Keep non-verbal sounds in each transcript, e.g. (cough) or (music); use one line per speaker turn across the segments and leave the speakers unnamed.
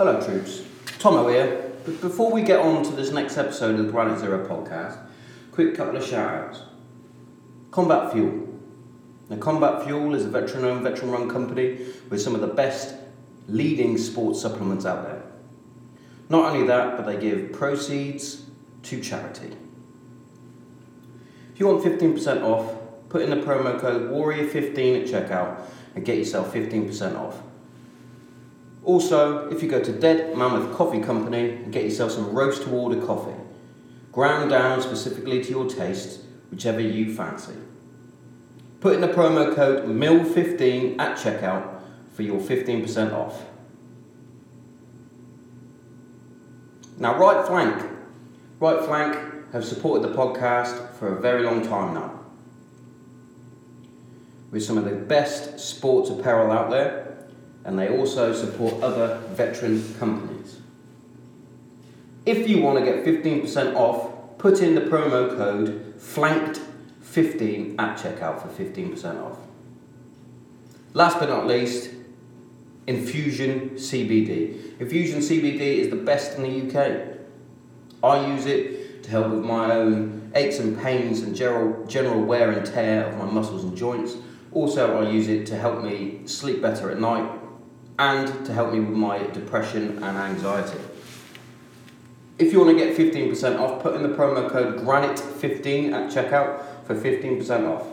Hello, troops. Tomo here. But before we get on to this next episode of the Granite Zero podcast, quick couple of shout outs. Combat Fuel. Now, Combat Fuel is a veteran owned, veteran run company with some of the best leading sports supplements out there. Not only that, but they give proceeds to charity. If you want 15% off, put in the promo code Warrior15 at checkout and get yourself 15% off. Also, if you go to Dead Mammoth Coffee Company and get yourself some roast to order coffee, ground down specifically to your taste, whichever you fancy. Put in the promo code MIL15 at checkout for your 15% off. Now, Right Flank. Right Flank have supported the podcast for a very long time now. With some of the best sports apparel out there, and they also support other veteran companies. If you want to get 15% off, put in the promo code FLANKED15 at checkout for 15% off. Last but not least, Infusion CBD. Infusion CBD is the best in the UK. I use it to help with my own aches and pains and general, general wear and tear of my muscles and joints. Also, I use it to help me sleep better at night and to help me with my depression and anxiety. If you want to get 15% off, put in the promo code GRANITE15 at checkout for 15% off.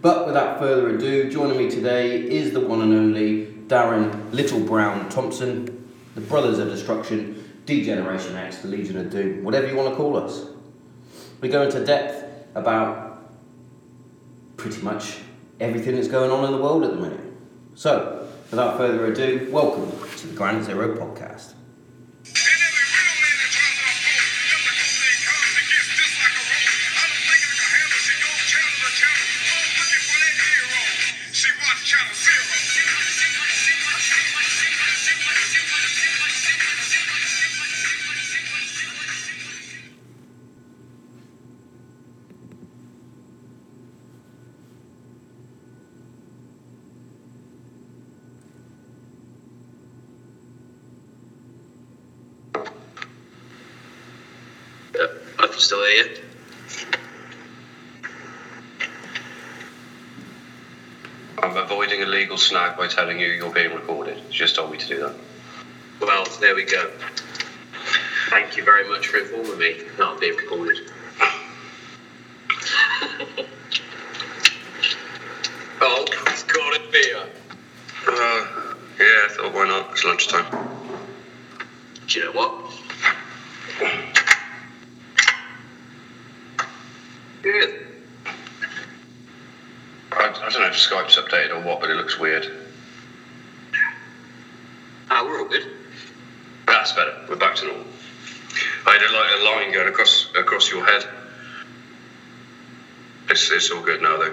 But without further ado, joining me today is the one and only Darren Little Brown Thompson, the Brothers of Destruction, D-Generation X, the Legion of Doom, whatever you want to call us. We go into depth about pretty much everything that's going on in the world at the minute. So, without further ado, welcome to the Granite Zero podcast.
Snag by telling you you're being recorded. You just told me to do that.
Well, there we go. Thank you very much for informing me I'm being recorded. oh, it's got a beer.
Uh, yeah, I thought why not? It's lunchtime.
Do you know what? Good.
I, I don't know if Skype's updated or what, but it looks weird.
Ah, we're all good.
That's better. We're back to normal. I had a, li- a line going across across your head. It's, it's all good now, though.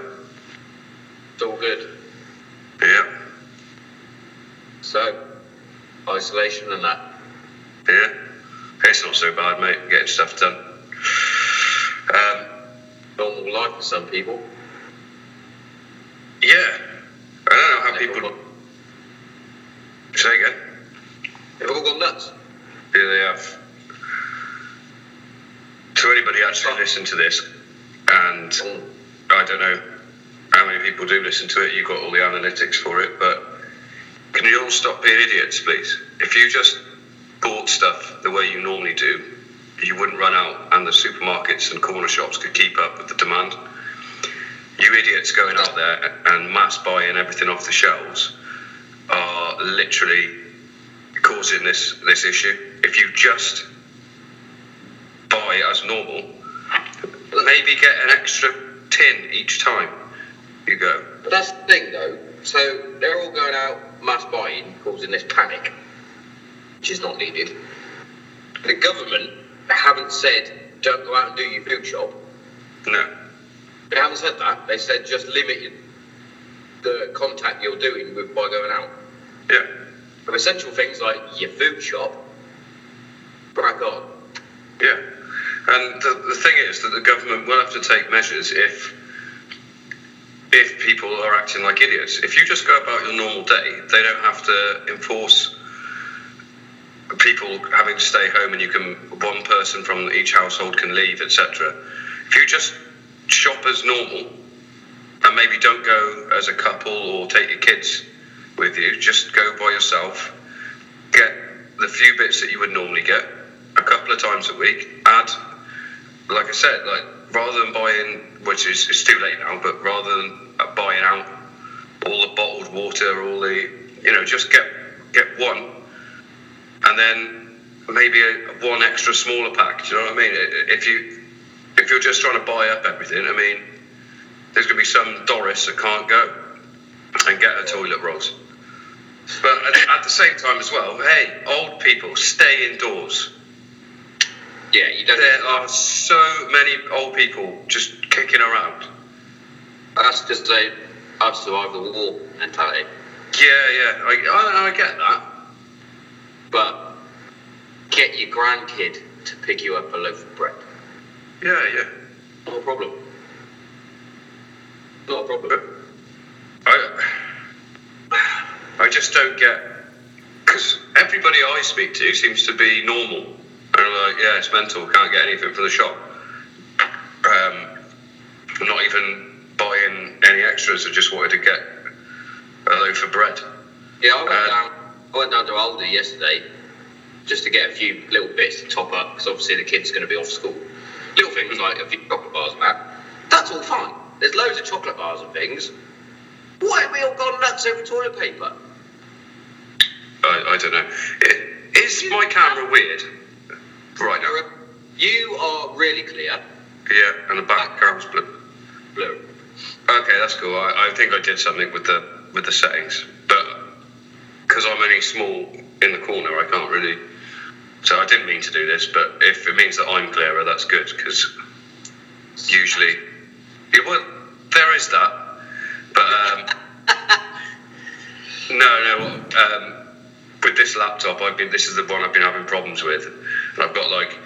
It's all good.
Yeah,
So, isolation and that.
yeah. It's not so bad, mate. Getting stuff done. Um,
Normal life for some people.
yeah. I don't know how
They've
people.
all
Say again.
got- They've all gone nuts.
Yeah, they have. To anybody actually listen to this, and
Mm.
I don't know how many people do listen to it. You've got all the analytics for it, but can you all stop being idiots, please? If you just bought stuff the way you normally do, you wouldn't run out, and the supermarkets and corner shops could keep up with the demand. You idiots going out there and mass buying everything off the shelves are literally causing this this issue. If you just buy as normal, maybe get an extra tin each time you go.
But that's the thing, though. So they're all going out mass buying, causing this panic, which is not needed. The government haven't said don't go out and do your food shop.
No.
They haven't said that. They said just limit the contact you're doing with by going out.
Yeah.
But essential things like your food shop, crack on.
Yeah. And the, the thing is that the government will have to take measures if if people are acting like idiots. If you just go about your normal day, they don't have to enforce people having to stay home and you can one person from each household can leave, etc. If you just shop as normal and maybe don't go as a couple or take your kids with you, just go by yourself, get the few bits that you would normally get a couple of times a week, add like I said, like rather than buying, which is it's too late now, but rather than uh, buying out all the bottled water, all the you know, just get get one, and then maybe a, one extra smaller pack. Do you know what I mean? If you if you're just trying to buy up everything, I mean, there's going to be some Doris that can't go and get her toilet rolls. But at the same time as well, hey, old people, stay indoors.
Yeah, you don't.
There are so many old people just kicking around.
That's just a I've survived the war mentality.
Yeah, yeah, I, I, I get that.
But get your grandkid to pick you up a loaf of bread.
Yeah, yeah.
Not a problem. Not a problem.
But I, I just don't get because everybody I speak to seems to be normal. And I'm like, yeah, it's mental. Can't get anything from the shop. Um, not even buying any extras. I just wanted to get a loaf of bread.
Yeah, I went
Uh,
down. I went down to Aldi yesterday just to get a few little bits to top up because obviously the kid's are going to be off school. Little things like a few chocolate bars and that. That's all fine. There's loads of chocolate bars and things. Why have we all gone nuts over toilet paper?
I, I don't know. I- Is my camera weird? Right now.
You're- really clear.
Yeah, and the background's blue.
Blue.
Okay, that's cool. I, I think I did something with the with the settings, but because I'm only small in the corner, I can't really. So I didn't mean to do this, but if it means that I'm clearer, that's good because usually, yeah, well, there is that, but um, (laughs) no, no. Um, with this laptop, I've been. This is the one I've been having problems with, and I've got like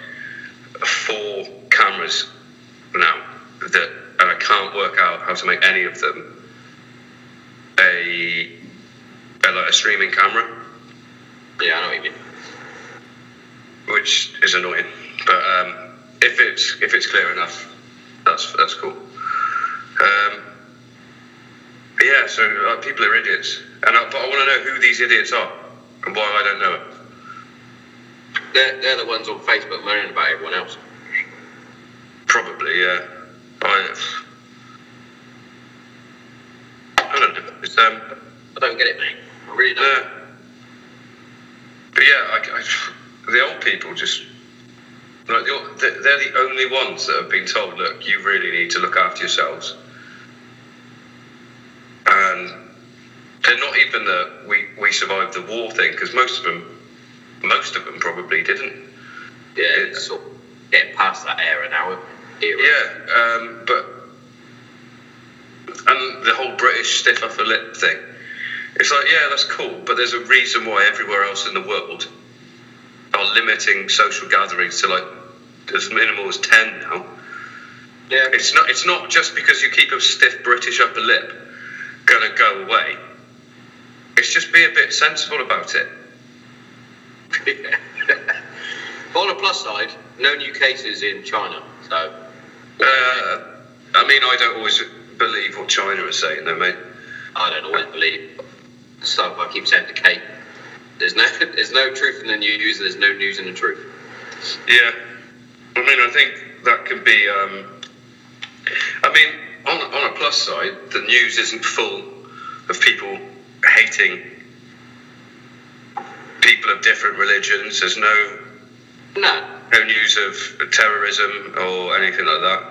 four cameras now that, and I can't work out how to make any of them a, a like a streaming camera,
Yeah, I know what you mean.
which is annoying. But um, if it's if it's clear enough, that's that's cool. Um, yeah, so uh, people are idiots, and I, but I want to know who these idiots are and why I don't know it.
They're, they're the ones on Facebook moaning about everyone else.
Probably, yeah. I, I don't know. It's, um,
I don't get it, mate. I really don't.
Yeah. But yeah, I, I, the old people just like they're they're the only ones that have been told, look, you really need to look after yourselves, and they're not even the we we survived the war thing because most of them, most of them probably didn't.
Yeah, it's sort of getting past that era now. Era.
Yeah, um, but and the whole British stiff upper lip thing. It's like, yeah, that's cool, but there's a reason why everywhere else in the world are limiting social gatherings to like as minimal as ten now.
Yeah.
It's not. It's not just because you keep a stiff British upper lip gonna go away. It's just be a bit sensible about it. (laughs)
On the plus side, no new cases in China. So,
Uh, I mean, I don't always believe what China is saying, though, mate.
I don't always believe stuff I keep saying to Kate. There's no, (laughs) there's no truth in the news. There's no news in the truth.
Yeah, I mean, I think that can be. Um, I mean, on on a plus side, the news isn't full of people hating people of different religions. There's no
No.
no news of terrorism or anything like that.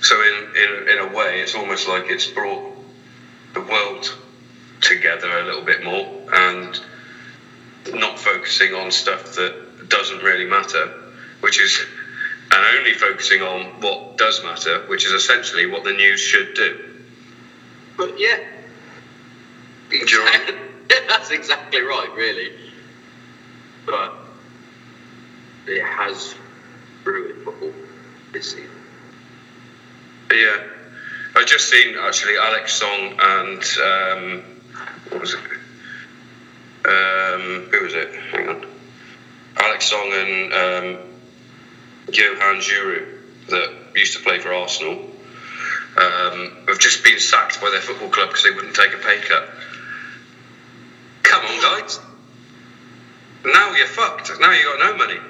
So in in in a way, it's almost like it's brought the world together a little bit more and not focusing on stuff that doesn't really matter, which is and only focusing on what does matter, which is essentially what the news should do.
But yeah.
Do you know what I
yeah, that's exactly right, really. But it has ruined football this season.
Yeah, I just seen actually Alex Song and um, what was it? Um, who was it? Hang on. Alex Song and um, Johan Djourou that used to play for Arsenal um, have just been sacked by their football club because they wouldn't take a pay cut. Come on, guys. Now you're fucked. Now you got no money.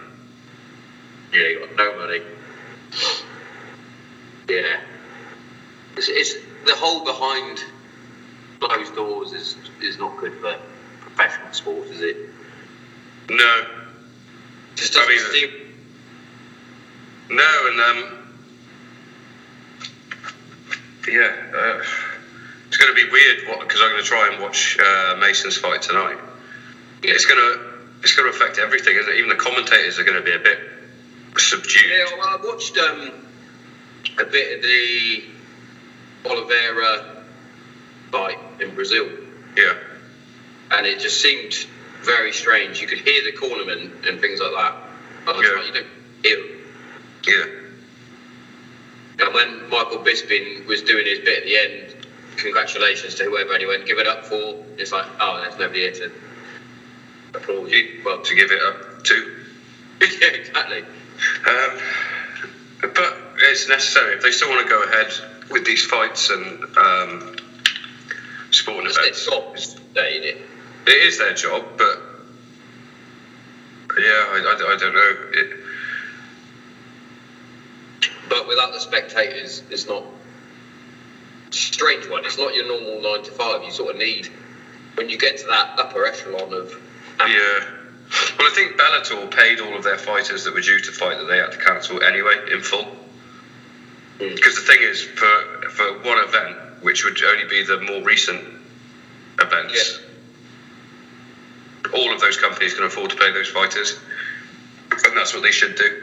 Yeah, you got no money. Yeah. It's, it's the whole behind closed doors is is not good for professional sport, is it?
No,
Just
I mean,
seem.
no, and um, yeah, uh, it's going to be weird because I'm going to try and watch uh, Mason's fight tonight. Yeah. It's going to it's going to affect everything, isn't it? Even the commentators are going to be a bit subdued.
Yeah, well, I watched um, a bit of the Oliveira fight in Brazil,
Yeah,
and it just seemed very strange. You could hear the cornermen and things like that.
Yeah.
like, you don't hear them.
yeah,
And when Michael Bisping was doing his bit at the end, congratulations to whoever and he went, give it up for. It's like, oh, there's nobody here to you. Well,
to give it up to. (laughs)
yeah, exactly.
Um, but it's necessary if they still want to go ahead with these fights and um, sporting
It's their job, isn't it?
It is their job, but yeah, I, I, I don't know. It,
But without the spectators, it's not a strange one. It's not your normal nine to five. You sort of need when you get to that upper echelon of
yeah. Well, I think Bellator paid all of their fighters that were due to fight that they had to cancel anyway in full.
Mm.
Because the thing is, for for one event, which would only be the more recent events, all of those companies can afford to pay those fighters, and that's what they should do.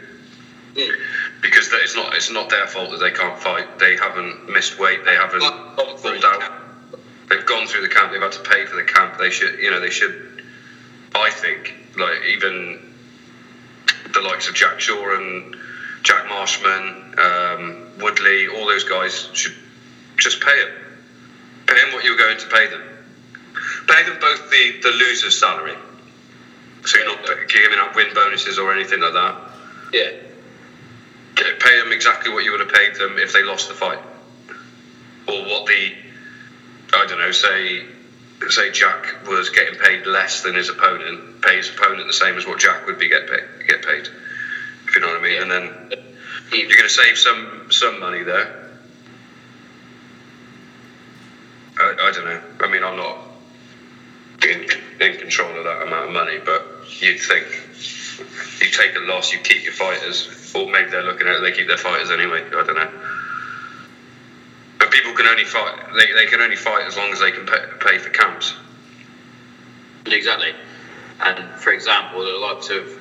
Mm.
Because that- it's not it's not their fault that they can't fight. They haven't missed weight. They haven't pulled out. They've gone through the camp. They've had to pay for the camp. They should, you know, they should. I think, like even the likes of Jack Shore and Jack Marshman, um, Woodley, all those guys should just pay them. Pay them what you're going to pay them. Pay them both the the loser's salary. So you're not giving up win bonuses or anything like that.
yeah,
Get- Pay them exactly what you would have paid them if they lost the fight, or what the I don't know. Say say Jack was getting paid less than his opponent. Pay his opponent the same as what Jack would be get paid. Get paid. If you know what I mean.
Yeah.
And then you're going to save some some money there. I, I don't know. I mean, I'm not in, in control of that amount of money, but you'd think you take a loss, you keep your fighters, or maybe they're looking at it, they keep their fighters anyway. I don't know. People can only fight. They, they can only fight as long as they can pay, pay for camps.
exactly. And for example, the likes of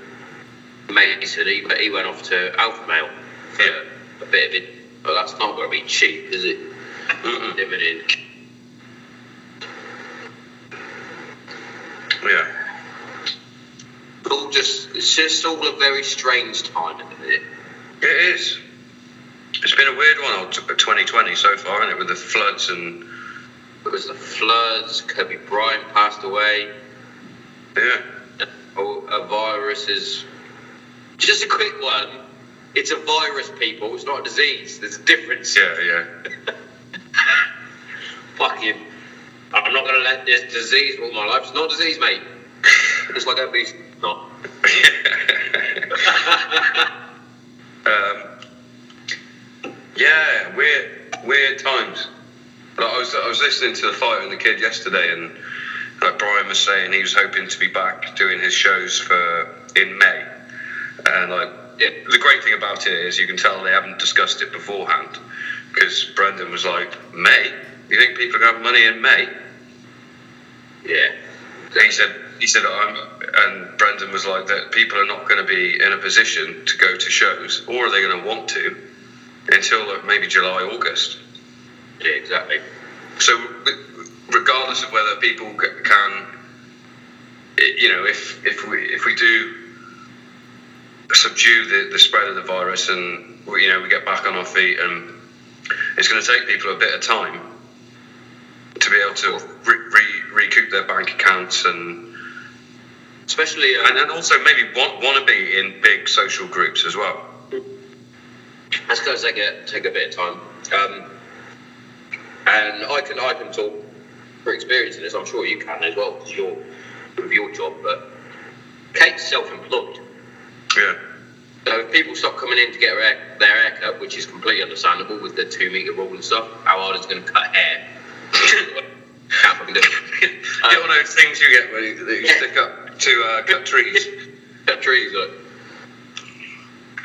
Mason, he, he went off to Alpha Male for
Yeah.
a bit of it, but that's not going to be cheap, is it?
Mm-mm. Yeah.
All just it's just all a very strange time, isn't it?
It is. It's been a weird one, 2020 so far, isn't it? With the floods and
It was the floods. Kobe Bryant passed away.
yeah,
Oh, a virus is just a quick one. It's a virus, people. It's not a disease. There's a difference.
yeah, yeah. (laughs)
Fucking. I'm not gonna let this disease rule my life. It's not a disease, mate. (laughs) It's like everybody's not. (laughs)
um, yeah, weird, weird times. Like I was, I was listening to the Fighter and the Kid yesterday, and like Bryan was saying, he was hoping to be back doing his shows for in May. And like,
Yeah.
the great thing about it is you can tell they haven't discussed it beforehand, because Brendan was like, May. You think people are gonna have money in May?
Yeah.
he said he said I'm and Brendan was like that people are not going to be in a position to go to shows or are they going to want to until like maybe July August
Yeah, exactly.
so regardless of whether people can you know if if we if we do subdue the, the spread of the virus and we, you know we get back on our feet and it's going to take people a bit of time to be able to re- re- recoup their bank accounts and
especially. Uh,
and, and also maybe want, want to be in big social groups as well.
That's going to take a take a bit of time. Um, and I can I can talk for experience in this. I'm sure you can as well because you're with your job. But Kate's self-employed.
Yeah.
So if people stop coming in to get their, hair, their hair cut, which is completely understandable with the two metre rule and stuff, how hard is it going to cut hair? (laughs) Can't fucking do it.
you know one of those things you get where you, that you
Yeah.
stick up to uh, cut trees. (laughs)
Cut trees, look.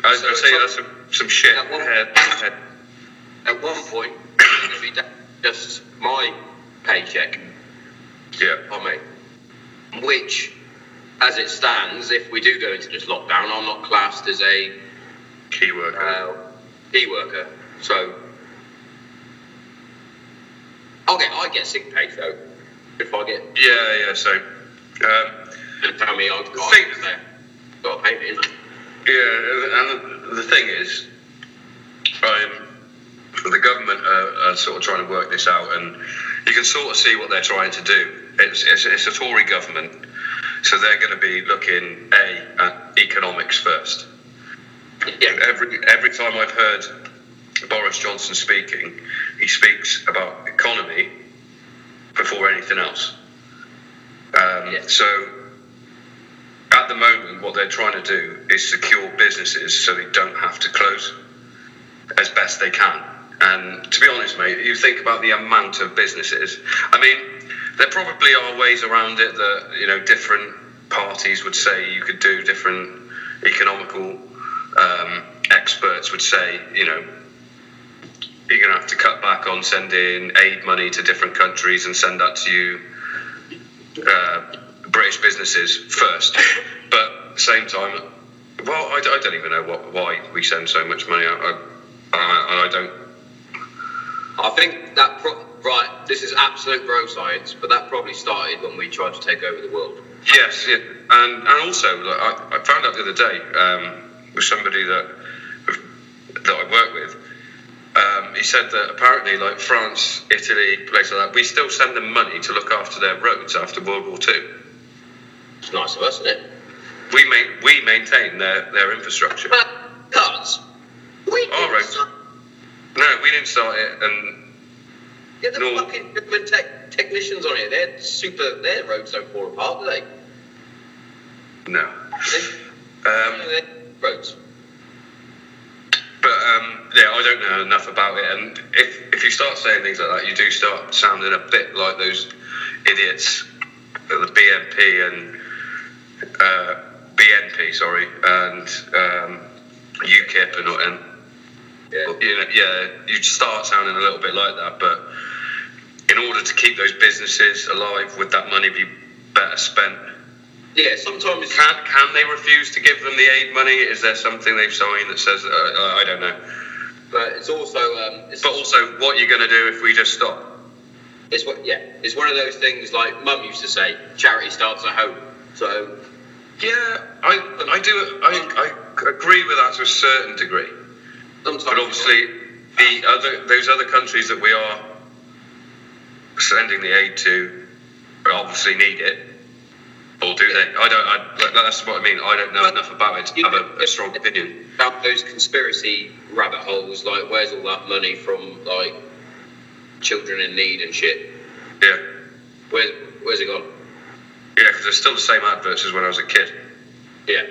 I, I say that's some, some shit.
That one-
Head, head.
At one point, it's going to be just my paycheck
Yeah.
on me. Which, as it stands, if we do go into this lockdown, I'm not classed as a
Key worker.
uh, key worker. So I'll get I get sick pay though. If I get
yeah, yeah. So, um,
tell me I've got,
Think-
got to pay me, isn't it?
Yeah, and the, the thing is, um, the government are, are sort of trying to work this out, and you can sort of see what they're trying to do. It's, it's, it's a Tory government, so they're going to be looking a at economics first.
Yeah.
Every every time I've heard Boris Johnson speaking, he speaks about economy before anything else. Um,
Yeah.
So at the moment, what they're trying to do is secure businesses so they don't have to close as best they can. And to be honest, mate, you think about the amount of businesses. I mean, there probably are ways around it that you know different parties would say you could do. Different economical um, experts would say, you know, you're going to have to cut back on sending aid money to different countries and send that to you, uh, British businesses first. But at the same time, well, I, I don't even know what, why we send so much money out. I, I, I don't.
I think that pro- right. This is absolute bro science, but that probably started when we tried to take over the world.
Yes, yeah. and and also, like, I, I found out the other day um, with somebody that that I work with. Um, he said that apparently, like France, Italy, places like that, we still send them money to look after their roads after World War Two.
It's nice of us, isn't it?
We ma- we maintain their, their infrastructure.
But cars, we
All right.
didn't
No, we didn't start it, and
get the
No.
fucking government tech technicians on it. They're super. Their roads don't fall apart, do they?
no. (laughs) Um,
they're roads.
But um, yeah, I don't know enough about it. And if if you start saying things like that, you do start sounding a bit like those idiots at the BNP and uh, BNP, sorry, and um, UKIP and, and
Yeah.
you know, yeah, you start sounding a little bit like that. But in order to keep those businesses alive, would that money be better spent?
Yeah. Sometimes.
Can can they refuse to give them the aid money? Is there something they've signed that says uh, uh, I don't know?
But it's also. Um, it's,
But also, what are you going to do if we just stop?
it's what. Yeah. It's one of those things like Mum used to say. Charity starts at home. So
Yeah, I I do I, I agree with that to a certain degree.
sometimes.
But obviously, the other those other countries that we are sending the aid to obviously need it, or do they? I don't. I, that's what I mean. I don't know enough about it to have a, a strong opinion.
about those conspiracy rabbit holes, like where's all that money from, like children in need and shit?
Yeah,
Where, where's it gone?
Yeah, because they're still the same adverts as when I was a kid.
Yeah,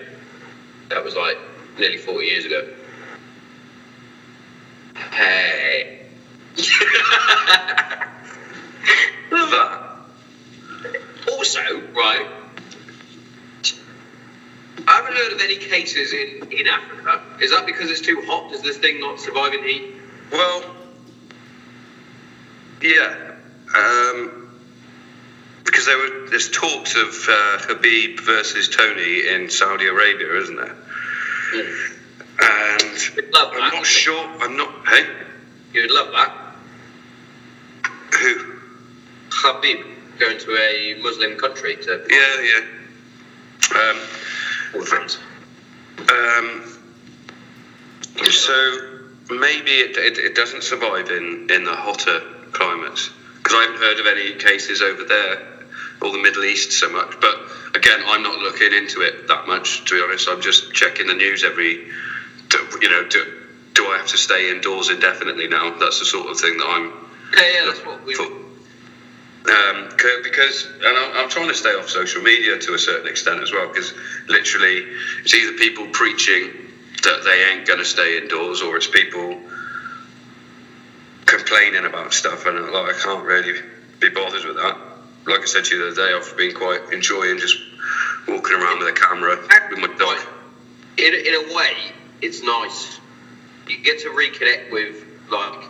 that was like nearly 40 years ago. Hey. (laughs) Also, right, I haven't heard of any cases in, in Africa. Is that because it's too hot? Does this thing not survive in heat?
Well, yeah, um, because there were there's talks of uh, Khabib versus Tony in Saudi Arabia, isn't there? And
love
I'm
that.
not sure. I'm not. Hey,
You'd love that.
who?
Khabib going to a Muslim country to
Yeah, yeah. Um,
all the friends.
um, so maybe it, it, it doesn't survive in, in the hotter climates because I haven't heard of any cases over there or the Middle East so much. But again, I'm not looking into it that much. To be honest, I'm just checking the news every. You know, do, do I have to stay indoors indefinitely now? That's the sort of thing that I'm.
Yeah, yeah, that's what we.
For, um, because and I'm, I'm trying to stay off social media to a certain extent as well because literally it's either people preaching that they ain't going to stay indoors or it's people complaining about stuff and like I can't really be bothered with that like I said to you the other day I've been quite enjoying just walking around with a camera with my dog
In, in a way, it's nice. You get to reconnect with like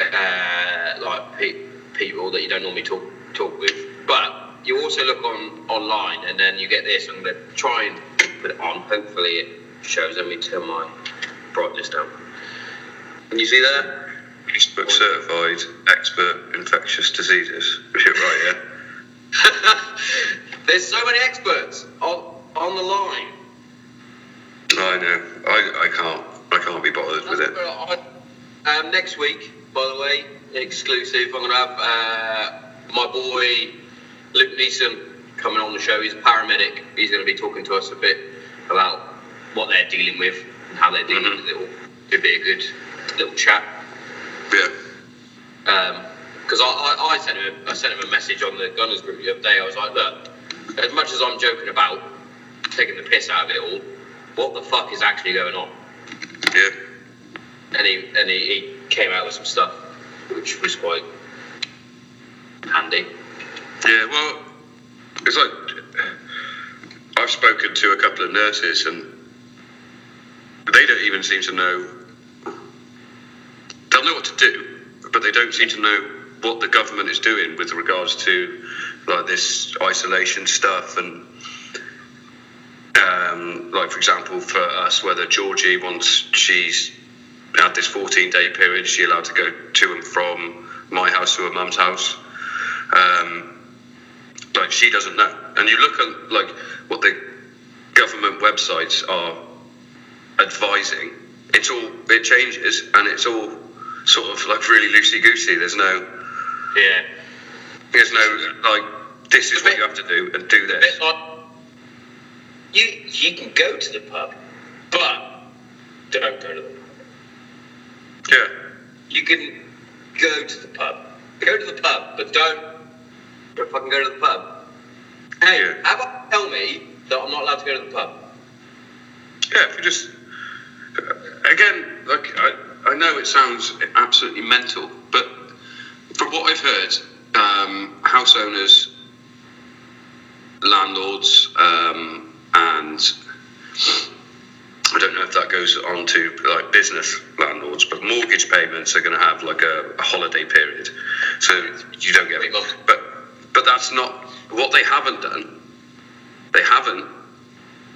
uh, like pe- people that you don't normally talk talk with, but you also look on online and then you get this. I'm gonna try and put it on. Hopefully, it shows. Let me turn my brightness down. Can you see that?
Facebook certified expert infectious diseases (laughs) right yeah (laughs)
There's so many experts on on the line.
I know I, I can't I can't be bothered with it
Um, next week, by the way, exclusive. I'm going to have uh, my boy Luke Neeson coming on the show. He's a paramedic. He's going to be talking to us a bit about what they're dealing with and how they're dealing
Mhm.
with it all. It'd be a good little chat.
Yeah
Because um, I, I, I sent him a, I sent him a message on the Gunners group the other day. I was like, look, as much as I'm joking about taking the piss out of it all, what the fuck is actually going on?
yeah
and he and he, he came out with some stuff which was quite handy.
Yeah, well, it's like I've spoken to a couple of nurses, and they don't even seem to know. They'll know what to do, but they don't seem to know what the government is doing with regards to like this isolation stuff and. Um, like for example, for us, whether Georgie once she's had this 14 day period, she allowed to go to and from my house to her mum's house. Um, like she doesn't know. And you look at like what the government websites are advising. It's all it changes, and it's all sort of like really loosey goosey. There's no
Yeah.
there's no like this is what you have to do and do this.
like you you can go to the pub, but don't go to the pub.
Yeah,
You can go to the pub. Go to the pub, but don't don't fucking go to the pub. Hey,
Yeah.
how about you tell me that I'm not allowed to go to the pub?
yeah. If you just again, like I, I know it sounds absolutely mental, but from what I've heard, um, house owners, landlords, um, and I don't know if that goes on to like business landlords, but mortgage payments are going to have like a, a holiday period, so you don't get
months.
But but that's not what they haven't done. They haven't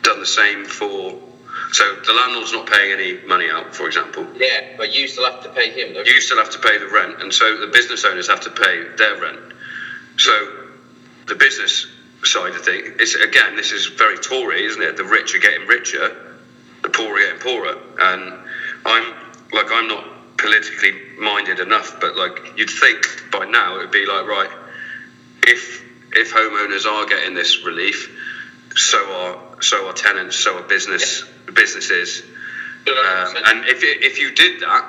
done the same for. So the landlord's not paying any money out, for example.
Yeah, but you still have to pay him though.
You still have to pay the rent, and so the business owners have to pay their rent. So the business side of things, it's again, this is very Tory, isn't it? The rich are getting richer, the poor are getting poorer, and I'm like I'm not politically minded enough, but like you'd think by now it'd be like right, if if homeowners are getting this relief, so are so are tenants, so are business businesses. Um, and if it, if you did that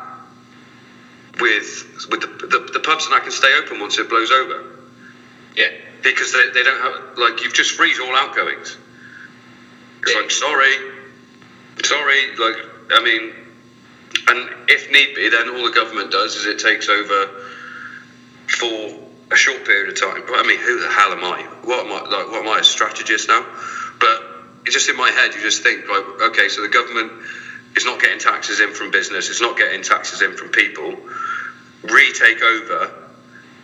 with with the, the the pubs and I can stay open once it blows over
yeah.
because they, they don't have like you've just freeze all outgoings. It's
Yeah.
like sorry, sorry. Like I mean, and if need be, then all the government does is it takes over for a short period of time. But I mean, who the hell am I? What am I like? What am I a strategist now? But it's just in my head. You just think like, okay, so the government is not getting taxes in from business. It's not getting taxes in from people. Retake over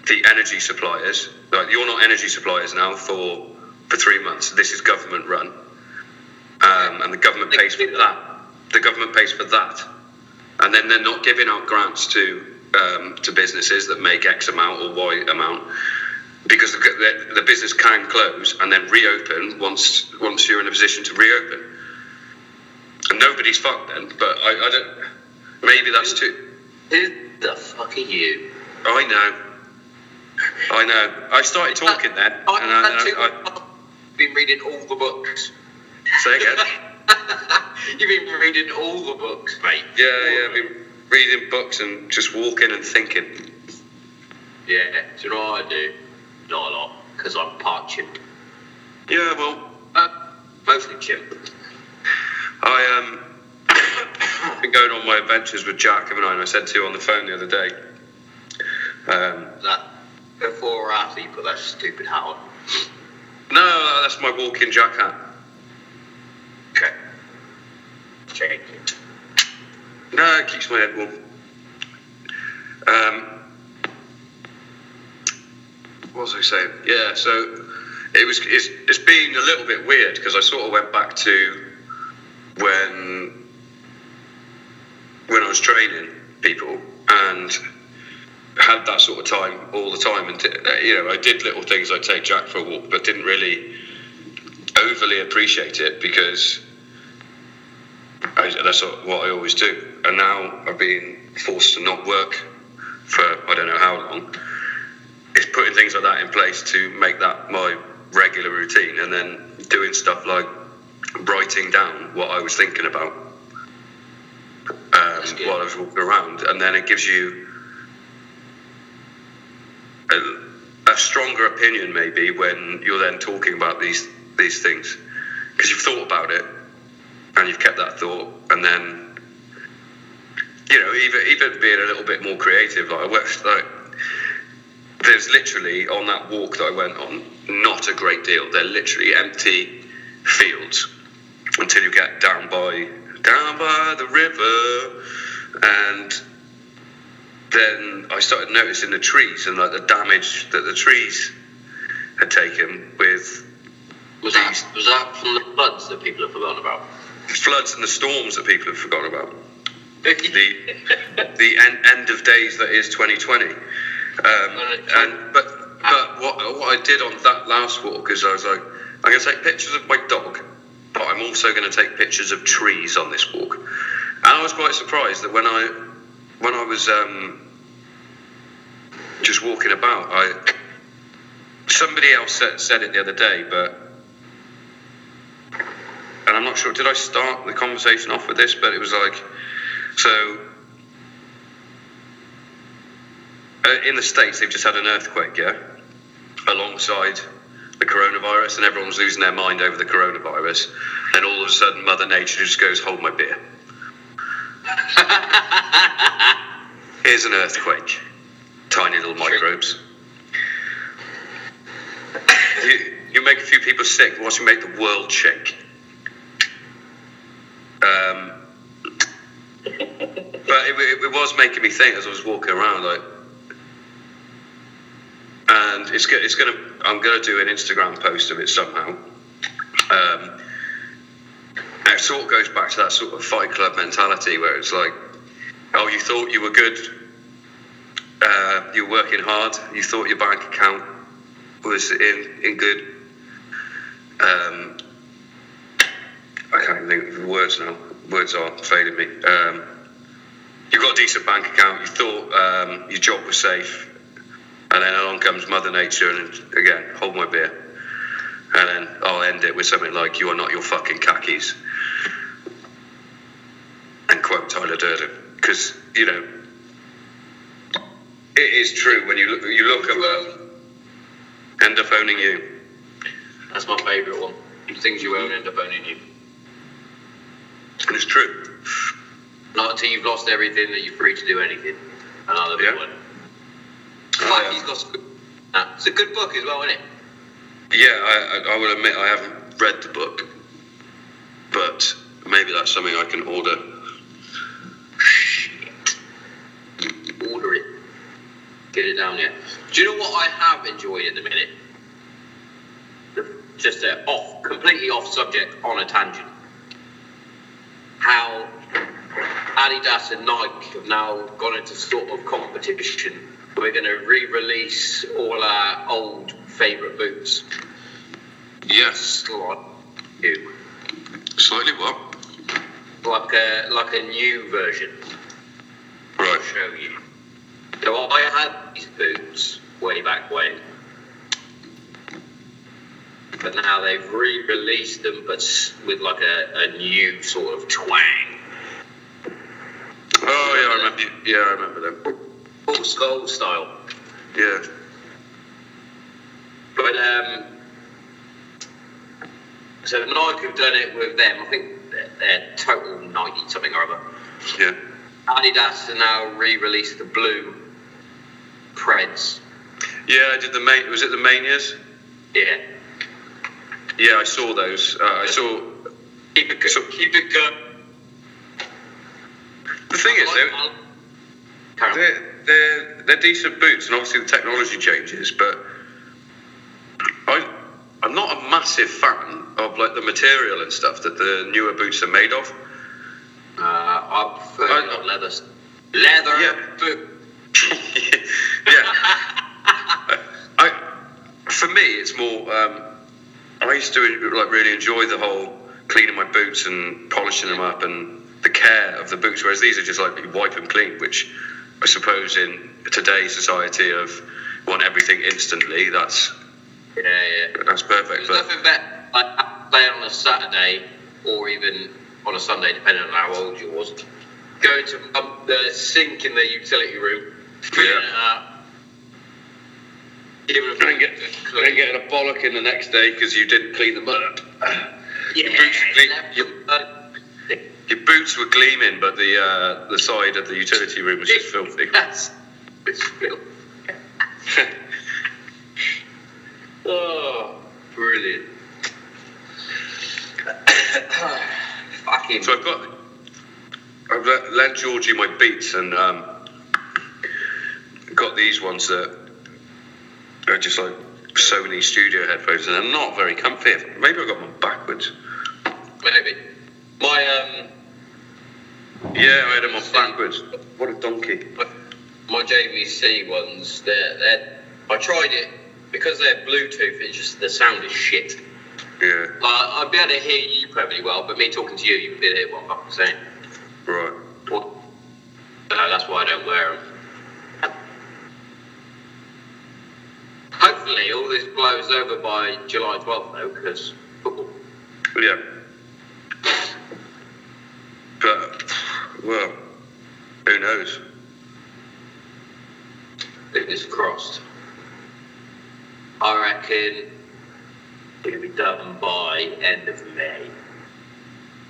the energy suppliers. Like you're not energy suppliers now for for three months. This is government run, um, and the government pays for that. The government pays for that, and then they're not giving out grants to um, to businesses that make X amount or Y amount because the, the, the business can close and then reopen once once you're in a position to reopen. And nobody's fucked then, but I, I don't. Maybe that's too.
Who the fuck are you?
I know. I know. I started uh, talking then, and I,
I've
I, I,
been reading all the books.
say again. (laughs)
You've been reading all the books, mate.
Yeah, yeah. I've been reading books and just walking and thinking.
Yeah. Do you know what I do? Not a lot, because I'm part chimp.
Yeah, well,
Uh, mostly chimp.
I um (coughs) been going on my adventures with Jack, haven't I? And I said to you on the phone the other day. Um,
That before or after you put that stupid hat on.
no, that's my walking Jack hat.
Okay. Change it.
No, it keeps my head warm. Um, what was I saying? Yeah, so it was. It's, it's been a little bit weird because I sort of went back to when when I was training people and had that sort of time all the time. And uh, you know, I did little things. I'd take Jack for a walk, but didn't really overly appreciate it because I, that's what I always do. And now I've been forced to not work for I don't know how long. It's putting things like that in place to make that my regular routine, and then doing stuff like writing down what I was thinking about um, while I was walking around, and then it gives you a, a stronger opinion maybe when you're then talking about these these things. Because you've thought about it and you've kept that thought, and then you know, even even being a little bit more creative, like I worked like there's literally on that walk that I went on, not a great deal. They're literally empty fields until you get down by down by the river, and then I started noticing the trees and like the damage that the trees had taken with
Was that was that from the floods that people have forgotten about?
floods and the storms that people have forgotten about. (laughs) the the end, end of days that is 2020. Um, and but but what what I did on that last walk is I was like, I'm going to take pictures of my dog, but I'm also going to take pictures of trees on this walk. And I was quite surprised that when I when I was um, just walking about, I somebody else said, said it the other day, but and I'm not sure. Did I start the conversation off with this? But it was like, so uh, in the states they've just had an earthquake, yeah, alongside the coronavirus, and everyone's losing their mind over the coronavirus. Then all of a sudden, Mother Nature just goes, "Hold my beer." (laughs) Here's an earthquake, tiny little microbes. You, you make a few people sick, watch you make the world shake. Um, (laughs) but it, it, it was making me think as I was walking around, like, and it's it's gonna I'm gonna do an Instagram post of it somehow. Um, it sort of goes back to that sort of Fight Club mentality where it's like, oh, you thought you were good, uh, you were working hard, you thought your bank account was in in good. Um, I can't think of the words now. Words are failing me. Um, you've got a decent bank account. You thought um, your job was safe, and then along comes Mother Nature, and again, hold my beer. And then I'll end it with something like, "You are not your fucking khakis," and quote Tyler Durden, because you know it is true when you look you look at them, end up owning you.
That's my favourite one. Things you own end up owning you.
And it's true.
Not until you've lost everything that you're free to do anything. Another big
Yeah.
one.
Oh,
Like,
yeah.
he's got good, nah, it's a good book as well, isn't it?
Yeah, I, I, I will admit I haven't read the book, but maybe that's something I can order.
Order it. Get it down there. Do you know what I have enjoyed in the minute? Just uh, off, completely off subject, on a tangent. How Adidas and Nike have now gone into sort of competition. We're going to re-release all our old favourite boots.
Yes,
Slot new,
slightly what?
like a like a new version. I'll
Right.
show you. So I had these boots way back when. But now they've re-released them, but with like a, a new sort of twang.
Oh yeah, I remember. Yeah, I remember them.
Full skull style.
Yeah.
But um, so Nike have done it with them. I think they're, they're total ninety something or other.
Yeah.
Adidas have now re-released the blue Preds.
Yeah, I did the main. Was it the manias?
Yeah.
Yeah, I saw those. Uh, I saw.
Keep it,
So-
keep it.
The thing is, they're,
Carry on.
They're, they're, decent boots, and obviously the technology changes, but I, I'm not a massive fan of like the material and stuff that the newer boots are made of.
Uh, I prefer
I-
not leather. Leather
Yeah.
boot. (laughs)
yeah. I, for me, it's more. Um, I used to like really enjoy the whole cleaning my boots and polishing them up and the care of the boots. Whereas these are just like you wipe them clean, which I suppose in today's society of want everything instantly, that's
Yeah, yeah.
that's perfect.
There's
But
nothing better like playing on a Saturday or even on a Sunday, depending on how old you was. Going to um, the sink in the utility room, cleaning
Yeah.
it up,
and then, get, then getting a bollock in the next day because you didn't clean them up.
yeah,
your boots are clean-
left
your- boots were gleaming, but the uh, the side of the utility room was just (laughs) filthy.
That's it's filth. (laughs) Oh, brilliant. (coughs) Fucking.
So I've got, I've lent Georgie my beats and um, got these ones that are just like Sony studio headphones and they're not very comfy. Maybe I've got them backwards.
Maybe. My um
Yeah, I had them on backwards. What a donkey.
my, my JVC ones, they're, they're I tried it because they're Bluetooth. It's just the sound is shit.
Yeah,
Like I'd be able to hear you perfectly well, but me talking to you, you would be able to hear what I'm saying.
right.
Well, that's why I don't wear them. Hopefully, all this blows over by July 12th, though, because football.
Yeah. But, well, who knows?
Fingers crossed. I reckon it'll be done by end of May.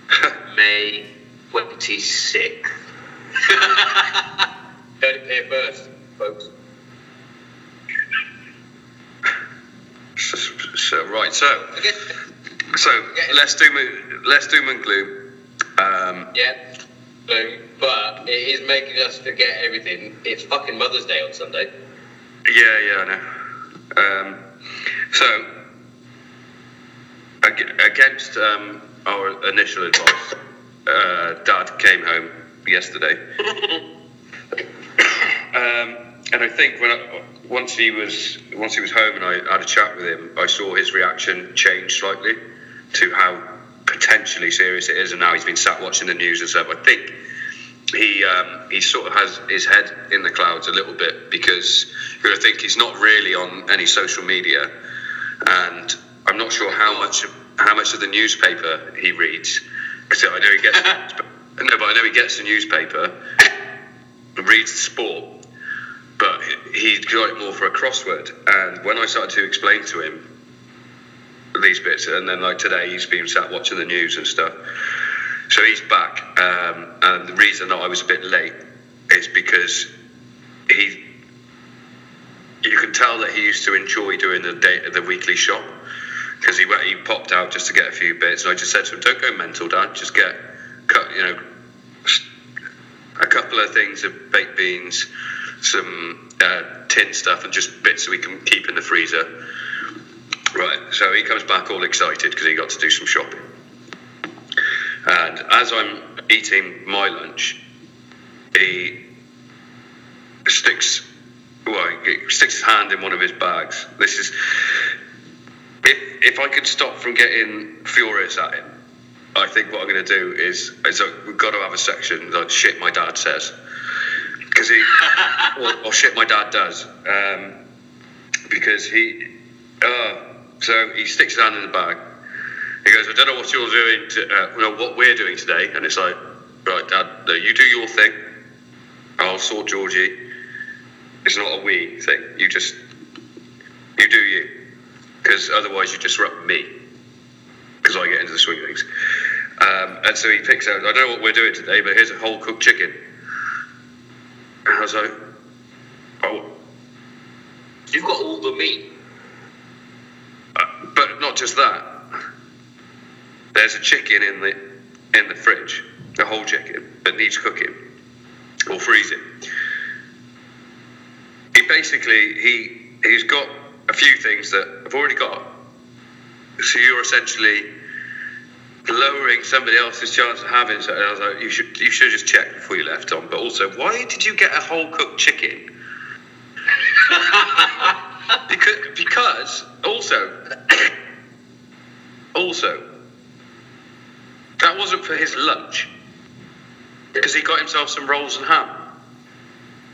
(laughs) May 26th. (laughs) Heard it here first, folks.
So, so, right, so, so let's do let's do and gloom. Um,
yeah, but it is making us forget everything. It's fucking Mother's Day on Sunday.
Yeah, yeah, I know. Um, so, against um, our initial advice, uh, Dad came home yesterday, (laughs) um, and I think when I, once he was once he was home and I had a chat with him, I saw his reaction change slightly to how potentially serious it is, and now he's been sat watching the news and stuff. I think he um, he sort of has his head in the clouds a little bit because I think he's not really on any social media, and I'm not sure how much how much of the newspaper he reads because I know he gets (laughs) no, but I know he gets the newspaper, and reads the sport, but he's got it more for a crossword. And when I started to explain to him these bits, and then like today he's been sat watching the news and stuff. So he's back, um, and the reason that I was a bit late is because he, you can tell that he used to enjoy doing the day, the weekly shop because he went, he popped out just to get a few bits, and I just said to him, "Don't go mental, Dad. Just get, cut, you know, a couple of things of baked beans, some uh, tin stuff, and just bits that we can keep in the freezer." Right. So he comes back all excited because he got to do some shopping. And as I'm eating my lunch, he sticks, well, he sticks his hand in one of his bags. This is, if if I could stop from getting furious at him, I think what I'm going to do is, is we've got to have a section like shit my dad says, because he, (laughs) or, or shit my dad does. Um, because he, uh, so he sticks his hand in the bag. He goes, I don't know what you're doing, to, uh, what we're doing today. And it's like, right, Dad, no, you do your thing. I'll sort Georgie. It's not a we thing. You just, you do you. Because otherwise you disrupt me. Because I get into the swing of things. Um, and so he picks out, I don't know what we're doing today, but here's a whole cooked chicken. And I was like, oh,
You've got all the meat.
Uh, but not just that. There's a chicken in the in the fridge, a whole chicken that needs cooking or freezing. He basically he he's got a few things that I've already got. So you're essentially lowering somebody else's chance of having something. I was like, you should you should just check before you left on. But also, why did you get a whole cooked chicken? (laughs) because because also also that wasn't for his lunch because he got himself some rolls and ham.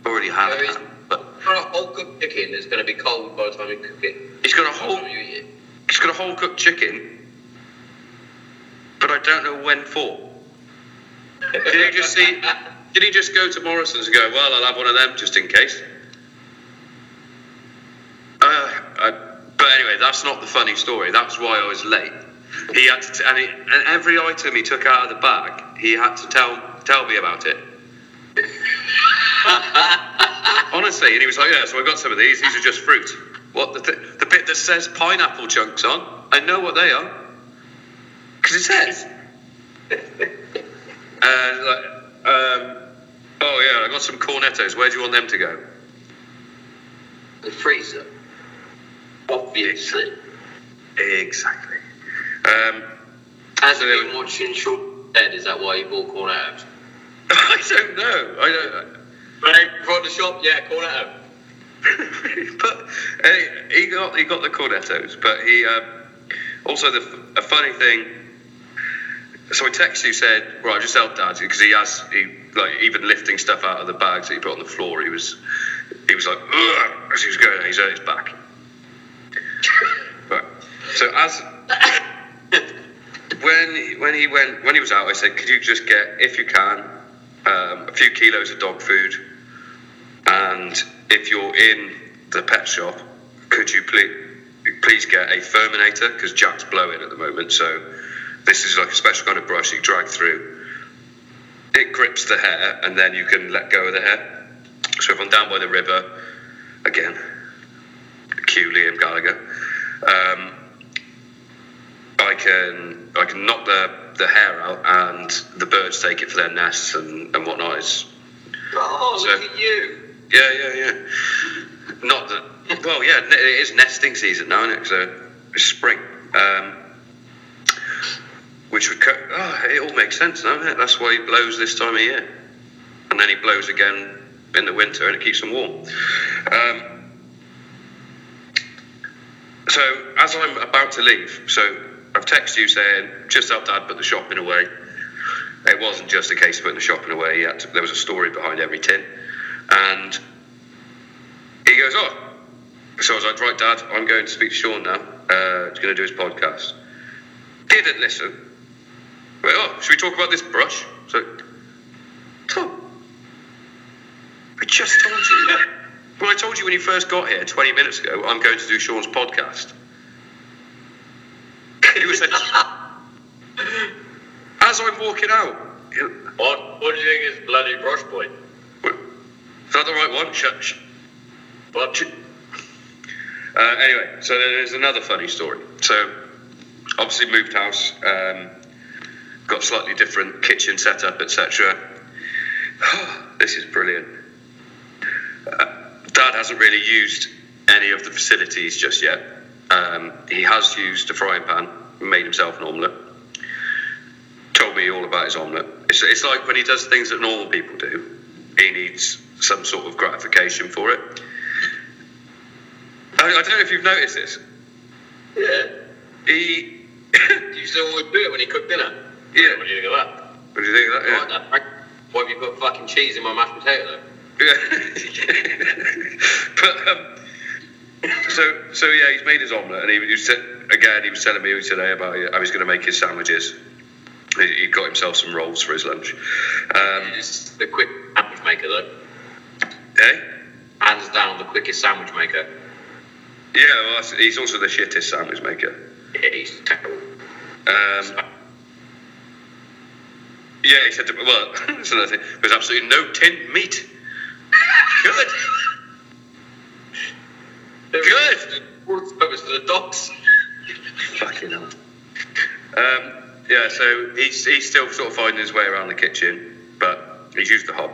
Already had
is-
ham, but
For a whole cooked chicken that's going to be cold by the time you cook it.
he's got a whole
time you eat it.
he's got a whole cooked chicken, but I don't know when for. Did he just see? Did he just go to Morrison's and go? Well, I'll have one of them just in case. Uh, I, but anyway, that's not the funny story. That's why I was late. He had to, t- and, he, and every item he took out of the bag, he had to tell tell me about it. (laughs) Honestly, and he was like, "Yeah, so I got some of these. These are just fruit. What the th- the bit that says pineapple chunks on? I know what they are because it says." And (laughs) like, um, oh yeah, I got some cornettos. Where do you want them to go?
The freezer. Obviously.
Exactly. Um,
Has
So
been watching Shaun Dead? Is that why you bought cornettos? (laughs)
I don't know. I don't.
Right, from the shop, yeah, cornetto. (laughs)
but uh, he got he got the cornettos, but he um, also the a funny thing. So I texted you said, right, just help dad because he has he like even lifting stuff out of the bags that he put on the floor. He was he was like Ugh, as he was going, he's hurt his back. Right. So as when when he went when he was out, I said, could you just get if you can um, a few kilos of dog food and if you're in the pet shop, could you please please get a Furminator because Jack's blowing at the moment. So this is like a special kind of brush you drag through. It grips the hair and then you can let go of the hair. So if I'm down by the river, again, cue Liam Gallagher. Um, I can I can knock the, the hair out and the birds take it for their nests and, and whatnot. It's,
Oh,
So-
look at you.
yeah, yeah, yeah. Not that. Well, yeah, it is nesting season now, isn't it? So it's spring. Um, which would cut. Oh, it all makes sense now, doesn't it? That's why he blows this time of year, and then he blows again in the winter, and it keeps them warm. Um, so as I'm about to leave, so I've texted you saying just help Dad put the shopping away. It wasn't just a case of putting the shopping away. To, there was a story behind every tin, and he goes, "Oh." So I was like, "Right, Dad, I'm going to speak to Sean now. Uh, he's going to do his podcast." Didn't listen. Went, "Oh, should we talk about this brush?" So, Tom, I just told you. Well, I told you when you first got here 20 minutes ago, I'm going to do Sean's podcast. You were saying, as I'm walking out,
What? What do you think is bloody brush boy?
is that the right one? Shut, sh-
What?
Uh, anyway, so there's another funny story. So, obviously, moved house, um, got slightly different kitchen setup, etc. (sighs) this is brilliant. Uh, Dad hasn't really used any of the facilities just yet. Um, he has used a frying pan, made himself an omelette. Told me all about his omelette. It's, it's like when he does things that normal people do, he needs some sort of gratification for it. I, I don't know if you've noticed this.
Yeah.
He. (laughs)
You still always do it when you cook dinner?
Yeah.
What do you think of that?
what do you think of that?
Dad. Why have you put fucking cheese in my mashed potato?
Yeah. (laughs) but um, so so yeah, he's made his omelette, and he, he was again he was telling me today about how he's going to make his sandwiches. He, he got himself some rolls for his lunch. Um,
It's the quick sandwich maker, though.
eh?
Hands down, the quickest sandwich maker.
Yeah, well, he's also the shittest sandwich maker.
Yeah, he's terrible.
Um, yeah, he said, to, well, (laughs) that's another thing. There's absolutely no tinned meat. Good. Good.
The purpose for the dogs?
Fucking hell. Um, yeah, so he's, he's still sort of finding his way around the kitchen, but he's used the hob.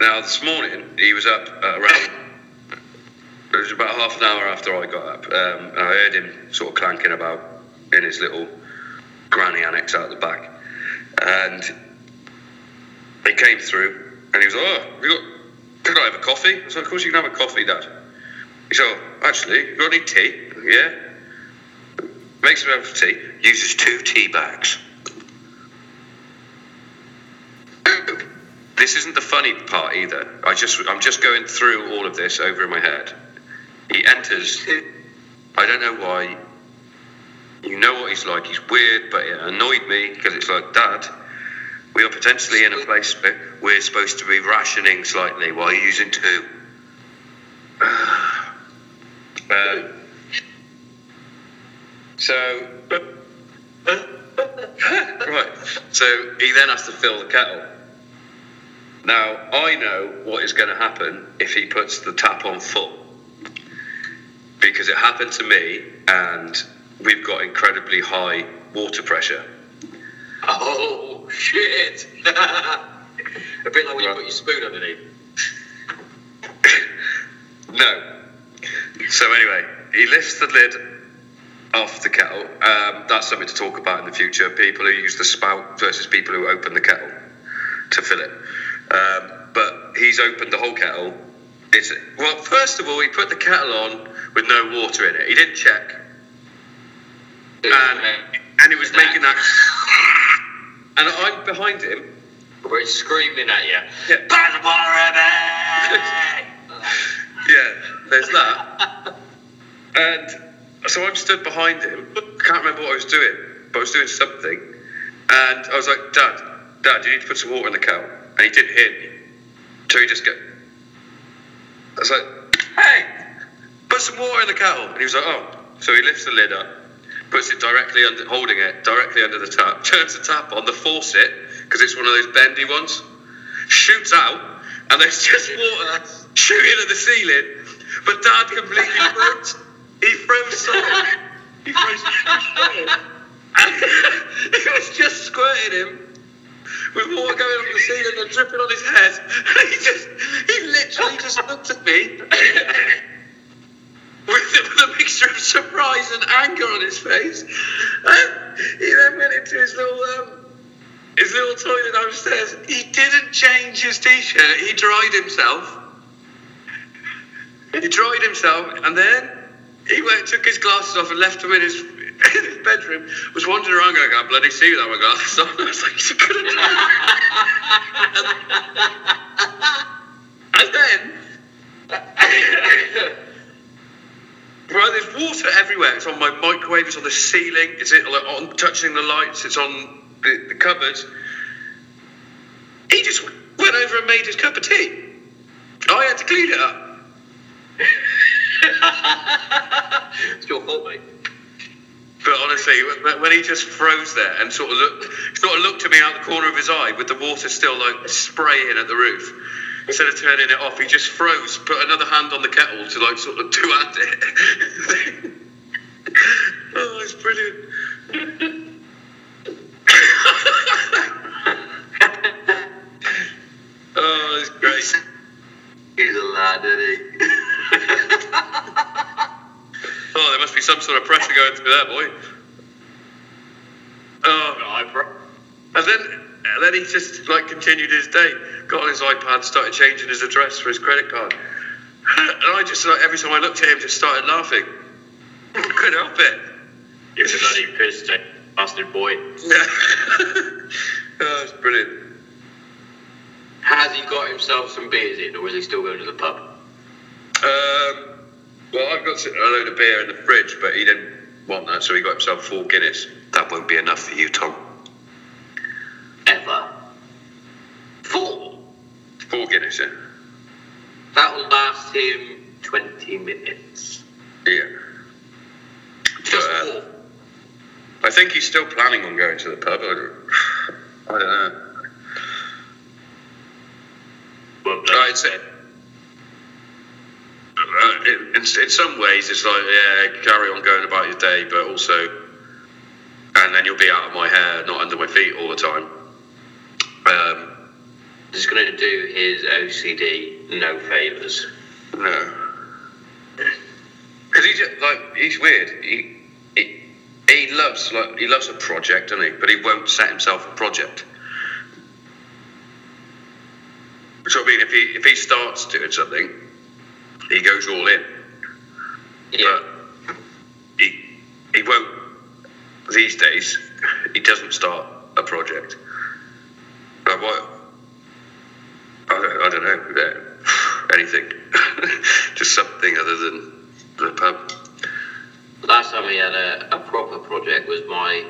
Now, this morning, he was up at around. It was about half an hour after I got up. Um, and I heard him sort of clanking about in his little granny annex out the back. And he came through and he was Oh, have you got, can I have a coffee? I like, Of course you can have a coffee, Dad. He said, oh, Actually, you got any tea? Yeah. Makes himself tea, uses two tea bags. This isn't the funny part either. I just I'm just going through all of this over in my head. He enters. I don't know why. You know what he's like. He's weird, but it annoyed me because it's like, Dad, we are potentially in a place where we're supposed to be rationing slightly while using two. (sighs) Um, so, (laughs) right. So he then has to fill the kettle. Now, I know what is going to happen if he puts the tap on full. Because it happened to me, and we've got incredibly high water pressure. (laughs)
Oh, shit. (laughs) A bit like when you put your spoon underneath. (coughs)
No. So, anyway, he lifts the lid off the kettle. Um, that's something to talk about in the future. People who use the spout versus people who open the kettle to fill it. Um, but he's opened the whole kettle. It's well. First of all, he put the kettle on with no water in it. He didn't check, and and it was making that. (laughs) And I'm behind him.
Where it's screaming at you.
Yeah.
Put the in! (laughs)
Yeah, there's that. and so I'm stood behind him. I can't remember what I was doing, but I was doing something. And I was like, Dad, Dad, you need to put some water in the kettle. And he didn't hear me. So he just go. I was like, hey, put some water in the kettle. And he was like, oh. So he lifts the lid up, puts it directly under, holding it directly under the tap, turns the tap on, the faucet, because it's one of those bendy ones, shoots out, and there's (laughs) just water shooting at the ceiling. But Dad completely (laughs) froze. He froze solid. He froze solid. And it was just squirting him with water going up the ceiling and dripping on his head. And (laughs) he just, he literally just looked at me with, with a mixture of surprise and anger on his face. And he then went into his little, um, his little toilet downstairs. He didn't change his t-shirt. He dried himself. He dried himself, and then he went, took his glasses off and left them in his, (laughs) in his bedroom. Was wandering around going, I can't bloody see without my glasses on. (laughs) I was like, you (laughs) couldn't And then, right, there's water everywhere. It's on my microwave. It's on the ceiling. It's it, like, on touching the lights. It's on the, the cupboards. He just went over and made his cup of tea. I had to clean it up. (laughs)
It's your fault, mate.
But honestly, when- when he just froze there and sort of looked, sort of looked at me out the corner of his eye with the water still like spraying at the roof, instead of turning it off, he just froze, put another hand on the kettle to like sort of (laughs) two hand it. (laughs) oh, it's brilliant. (laughs) oh, it's great.
He's a lad, isn't he?
Oh, there must be some sort of pressure going through that boy. Oh,
I bro.
And then, and then he just like continued his day. Got on his iPad, started changing his address for his credit card. (laughs) And I just like every time I looked at him, just started laughing. (laughs) Couldn't help it.
You're a bloody pissed, bastard boy.
Yeah. (laughs) oh, it's brilliant.
Has he got himself some beers in, or is he still going to the pub?
Um, Well, I've got a load of beer in the fridge, but he didn't want that, so he got himself four Guinness. That won't be enough for you, Tom.
Ever. Four.
Four Guinness, yeah.
That will last him 20 minutes.
Yeah.
Just
But, uh,
four.
I think he's still planning on going to the pub. I don't, (sighs) know.
Well,
I'd say. Uh, in, in, in some ways, it's like, yeah, carry on going about your day, but also, and then you'll be out of my hair, not under my feet all the time. Um,
He's going to do his OCD no favours.
no. Because he's just, like, he's weird. He, he, he loves, like, he loves a project, doesn't he? But he won't set himself a project. So, I mean, if he, if he starts doing something, he goes all in.
Yeah.
But he he won't these days. He doesn't start a project. But what? I don't, I don't know. (sighs) Anything. (laughs) Just something other than the pub.
Last time we had a, a proper project was my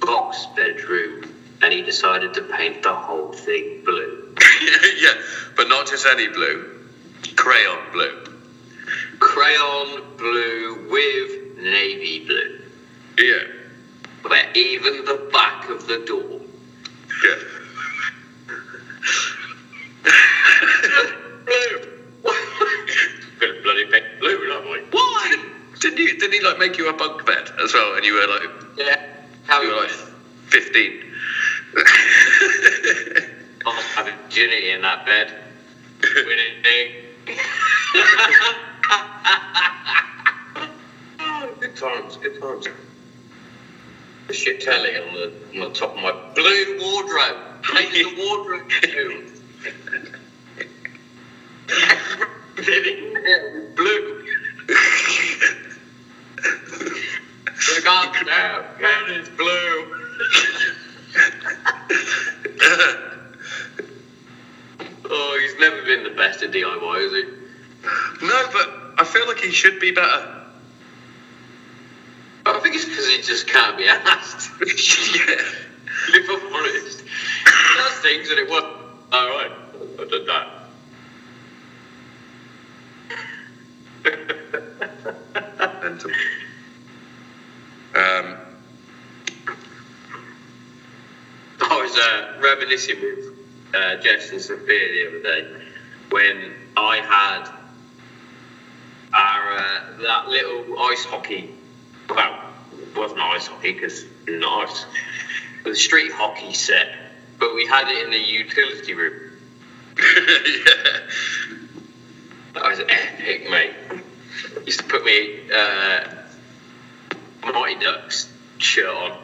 box bedroom, and he decided to paint the whole thing blue. (laughs)
yeah, but not just any blue. Crayon blue.
Crayon blue with navy blue,
Yeah.
where even the back of the door.
Yeah.
Blue! Bloody paint blue, not I? Why?
Didn't you? Didn't he like make you a bunk bed as well? And you were like,
Yeah. How
you were like fifteen. (laughs)
I must have virginity in that bed. (laughs) Winning thing. (laughs) oh, good times, good times. The shit telly on the, on the top of my blue wardrobe. Painted the wardrobe too. Everything in there blue. Look up now, and it's blue. (laughs) Oh, he's never been the best at DIY, is he?
no, but I feel like he should be better.
I think it's because he just can't be asked. (laughs)
yeah.
if I'm honest. He does things and it works. Alright, I've done that.
Mental. Um,
I was uh, reminiscing with uh, Jess and Sophia the other day when I had our uh, that little ice hockey. Well, wasn't ice hockey because not ice. The street hockey set, but we had it in the utility room.
yeah. (laughs)
That was epic, mate. Used to put me uh, Mighty Ducks shirt on.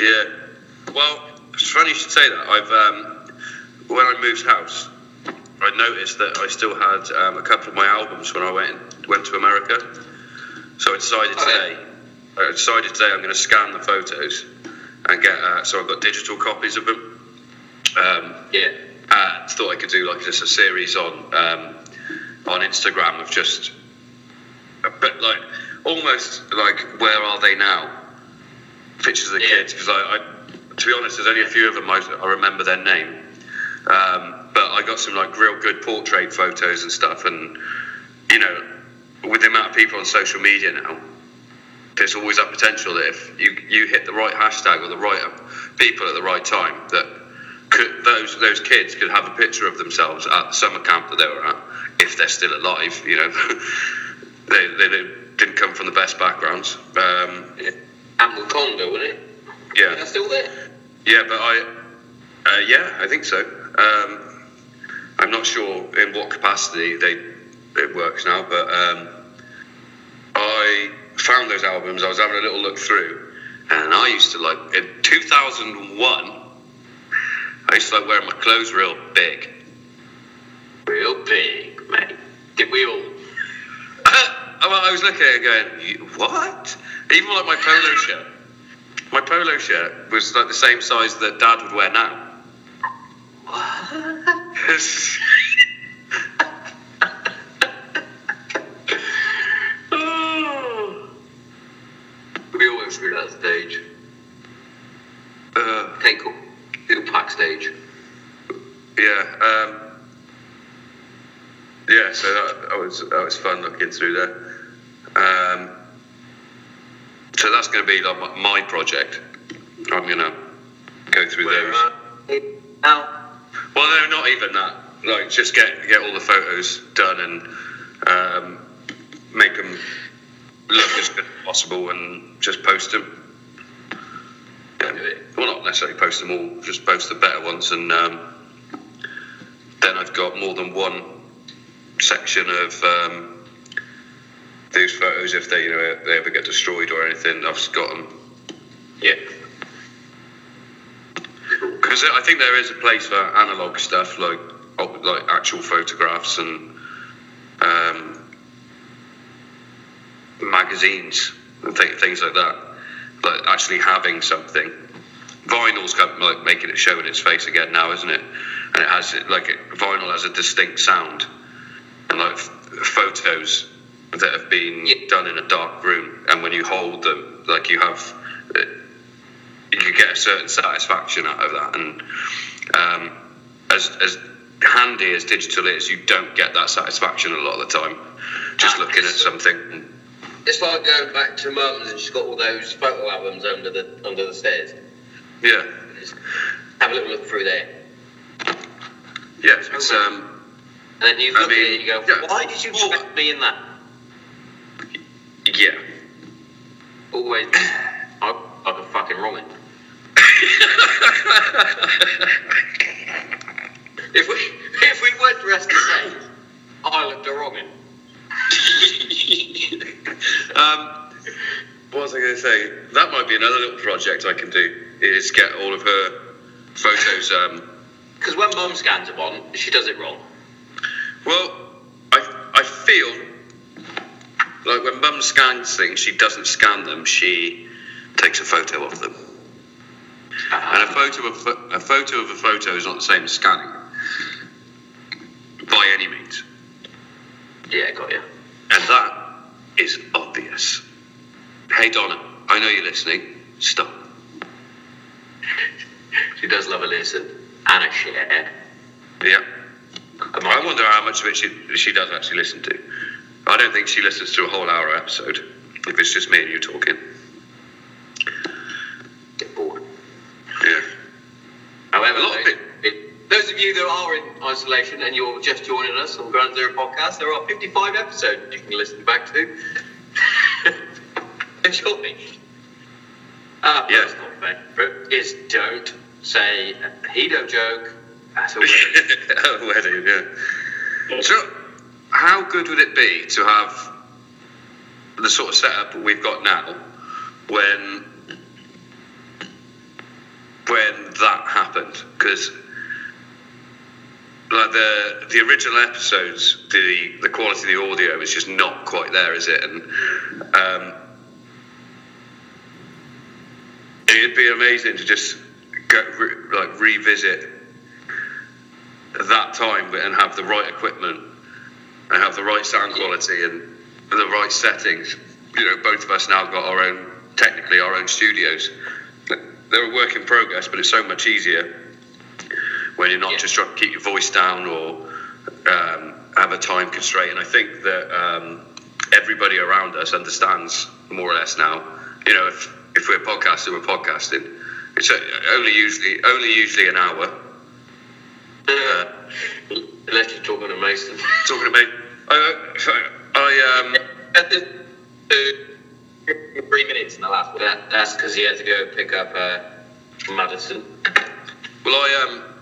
Yeah. Well, it's funny you should say that. I've um, when I moved house, I noticed that I still had um, a couple of my albums when I went went to America. So I decided
Oh, yeah.
today. I decided today I'm going to scan the photos and get. Uh, so I've got digital copies of them. Um,
Yeah.
uh, thought I could do like just a series on um, on Instagram of just, but like almost like where are they now? Pictures of the
Yeah.
kids because I, I, to be honest, there's only a few of them I, I remember their name, um, but I got some like real good portrait photos and stuff, and you know, with the amount of people on social media now. There's always that potential that if you, you hit the right hashtag or the right people at the right time, that could, those those kids could have a picture of themselves at the summer camp that they were at, if they're still alive. You know, (laughs) they, they didn't come from the best backgrounds. Um,
yeah. Wasn't it?
yeah,
That's still there.
yeah, but I, uh, yeah, I think so. Um, I'm not sure in what capacity they it works now, but um, I found those albums. I was having a little look through, and I used to like in 2001. I used to like wearing my clothes real big.
Real big, mate. Did we all? (laughs)
Oh, I was looking at it going, what? Even like my polo shirt. My polo shirt was like the same size that Dad would wear now. (laughs)
stage.
Uh,
Okay, cool. Little pack stage.
yeah. Um, yeah. So that, that was that was fun looking through there. Um, so that's going to be like my, my project. I'm going to go through
Where,
those.
now,
Well, no, not even that. Like, just get get all the photos done and um, make them look as good as possible, and just post them. Yeah. Well, not necessarily post them all. Just post the better ones, and um, then I've got more than one section of um, those photos. If they, you know, they ever get destroyed or anything, I've just got them.
yeah.
Because I think there is a place for analog stuff, like like actual photographs and um, magazines and th- things like that. Like actually having something. Vinyl's kind of like making it show in its face again now, isn't it? And it has like it, vinyl has a distinct sound, and like photos that have been done in a dark room, and when you hold them, like you have. uh, you can get a certain satisfaction out of that. And um, as as handy as digital is, you don't get that satisfaction a lot of the time. Just
Ah,
looking at something.
It's like going back to mum's and she's got all those photo albums under the under the stairs.
Yeah,
Just have a little look through there.
yeah. It's um,
And then you
I
look at it and you go,
yeah.
why did you put me in that?
yeah.
Always, I like a fucking wrong (laughs) If we (laughs) if we weren't dressed the same, I looked a wrong (laughs)
um, what was I going to say? That might be another little project I can do. Is get all of her photos. Um,
Because when mum scans them on, she does it wrong.
Well, I, I feel like when mum scans things, she doesn't scan them, she takes a photo of them. And a photo of a photo of a photo is not the same as scanning by any means.
Yeah, got you.
And that is obvious. Hey Donna, I know you're listening. Stop. (laughs)
She does love a listen and a share.
Yeah.
Come
I wonder how much of it she, she does actually listen to. I don't think she listens to a whole hour episode. If it's just me and you talking.
Get bored.
Yeah.
However,
A lot of
it- those of you that are in isolation and you're just joining us on Granite Zero Podcast, there are 55 episodes you can listen back to. (laughs) Enjoy. Our uh,
Yeah.
personal favourite is don't say a pedo joke at a wedding.
a wedding, yeah. So, how good would it be to have the sort of setup we've got now when when that happened? Because like the the original episodes, the the quality of the audio is just not quite there, is it? And um, it'd be amazing to just go re- like revisit that time and have the right equipment and have the right sound quality and the right settings. You know, both of us now got our own, technically our own studios. They're a work in progress, but it's so much easier when you're not
Yeah.
just trying to keep your voice down or um, have a time constraint. And I think that um, everybody around us understands more or less now. You know, if if we're podcasting, we're podcasting. It's uh, only usually only usually an hour.
Uh, unless you're talking to Mason.
Talking about, I, I um,
At the, uh, three minutes in the last one. That, that's because he had to go pick up uh, Madison.
well, I um,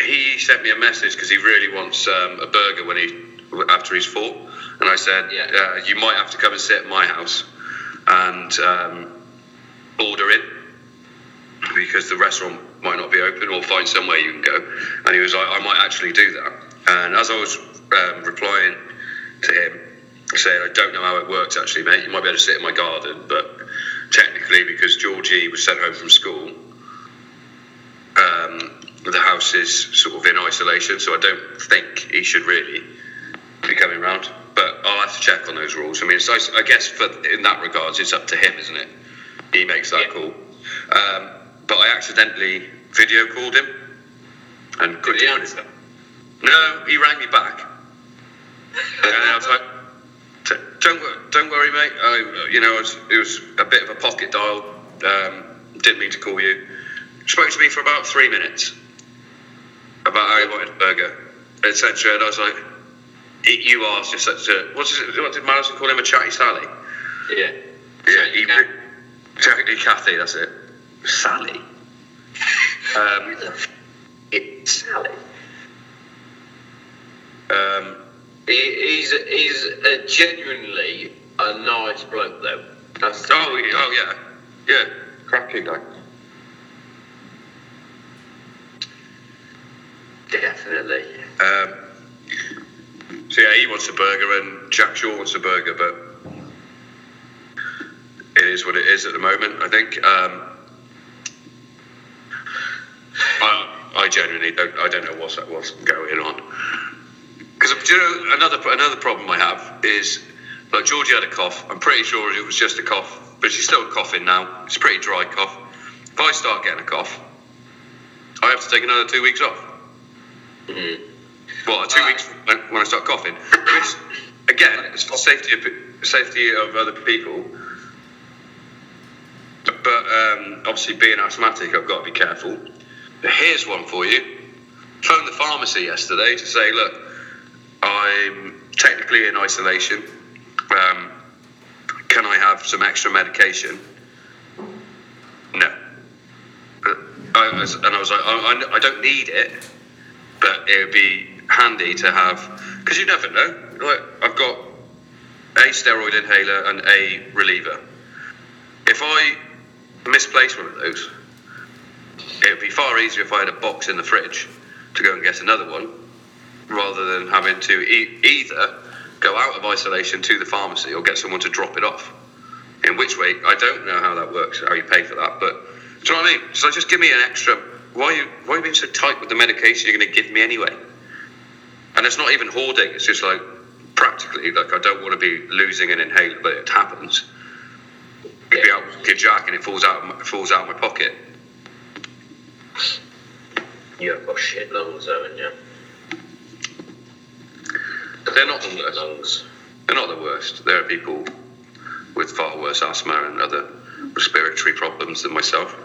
he sent me a message because he really wants um, a burger when he after he's full, and I said,
Yeah.
uh, you might have to come and sit at my house and um, order it because the restaurant might not be open, or find somewhere you can go. And he was like, I might actually do that. And as I was um, replying to him, saying, I don't know how it works actually, mate. You might be able to sit in my garden, but technically, because Georgie was sent home from school, um, the house is sort of in isolation, so I don't think he should really be coming round. But I'll have to check on those rules. I mean, it's, I I guess for in that regards, it's up to him, isn't it? he makes that
Yeah.
call. Um, but I accidentally video called him and
Did
couldn't
he answer?
No, he rang me back. and I was like, "Don't worry, don't worry, mate. I, you know, it was, it was a bit of a pocket dial. Um, didn't mean to call you. Spoke to me for about three minutes about how he wanted a burger, etc. And I was like, "Y- "You are just such a what's his, what did Madison call him? A chatty Sally?
Yeah.
Yeah, he. Jackie Cathy. That's it. Sally. Um,
It's Sally.
um,
He, he's he's a genuinely a nice bloke though. That's
oh, yeah, oh yeah, yeah, cracking guy.
Definitely.
Um, so yeah, he wants a burger and Jack Shore wants a burger, but it is what it is at the moment. I think. Um, I, I genuinely don't. I don't know what's what's going on. Because you know another another problem I have is like Georgie had a cough. I'm pretty sure it was just a cough, but she's still coughing now. It's a pretty dry cough. If I start getting a cough, I have to take another two weeks off.
Mhm.
Well, two
Ah.
weeks when when I start coughing. Which, again, it's for safety of safety of other people. But um, obviously, being asthmatic, I've got to be careful. But here's one for you. Phoned the pharmacy yesterday to say, look, I'm technically in isolation. Um, can I have some extra medication? No. Uh, and I was like, I, I don't need it but it would be handy to have because you never know. Like I've got a steroid inhaler and a reliever. If I misplace one of those, it would be far easier if I had a box in the fridge to go and get another one, rather than having to e- either go out of isolation to the pharmacy or get someone to drop it off. In which way, I don't know how that works, how you pay for that, but do you know what I mean? So just give me an extra. Why are you, why are you being so tight with the medication you're going to give me anyway? And it's not even hoarding, it's just like practically, like I don't want to be losing an inhaler, but it happens. Could be out with jack and it falls out, of my, falls out of my pocket.
You have got shit lungs, haven't you?
But they're not the worst.
lungs.
They're not the worst. There are people with far worse asthma and other respiratory problems than myself.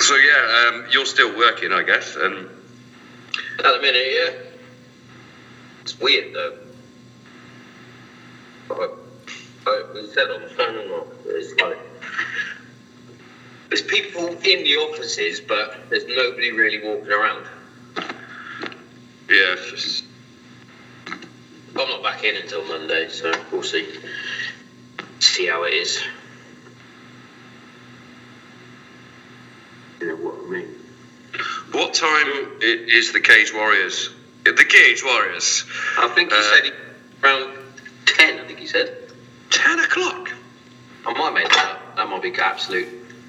So yeah, um, you're still working, I guess, and
At the minute, yeah. It's weird though. We said on the phone, or not, it's like there's people in the offices, but there's nobody really walking around.
yeah, it's just
I'm not back in until Monday, so we'll see. See how it is. You know what I mean?
What time is the Cage Warriors? The Cage Warriors.
I think he
Uh,
said he, around ten. I think he said.
Ten o'clock.
I might make that up. That might be absolute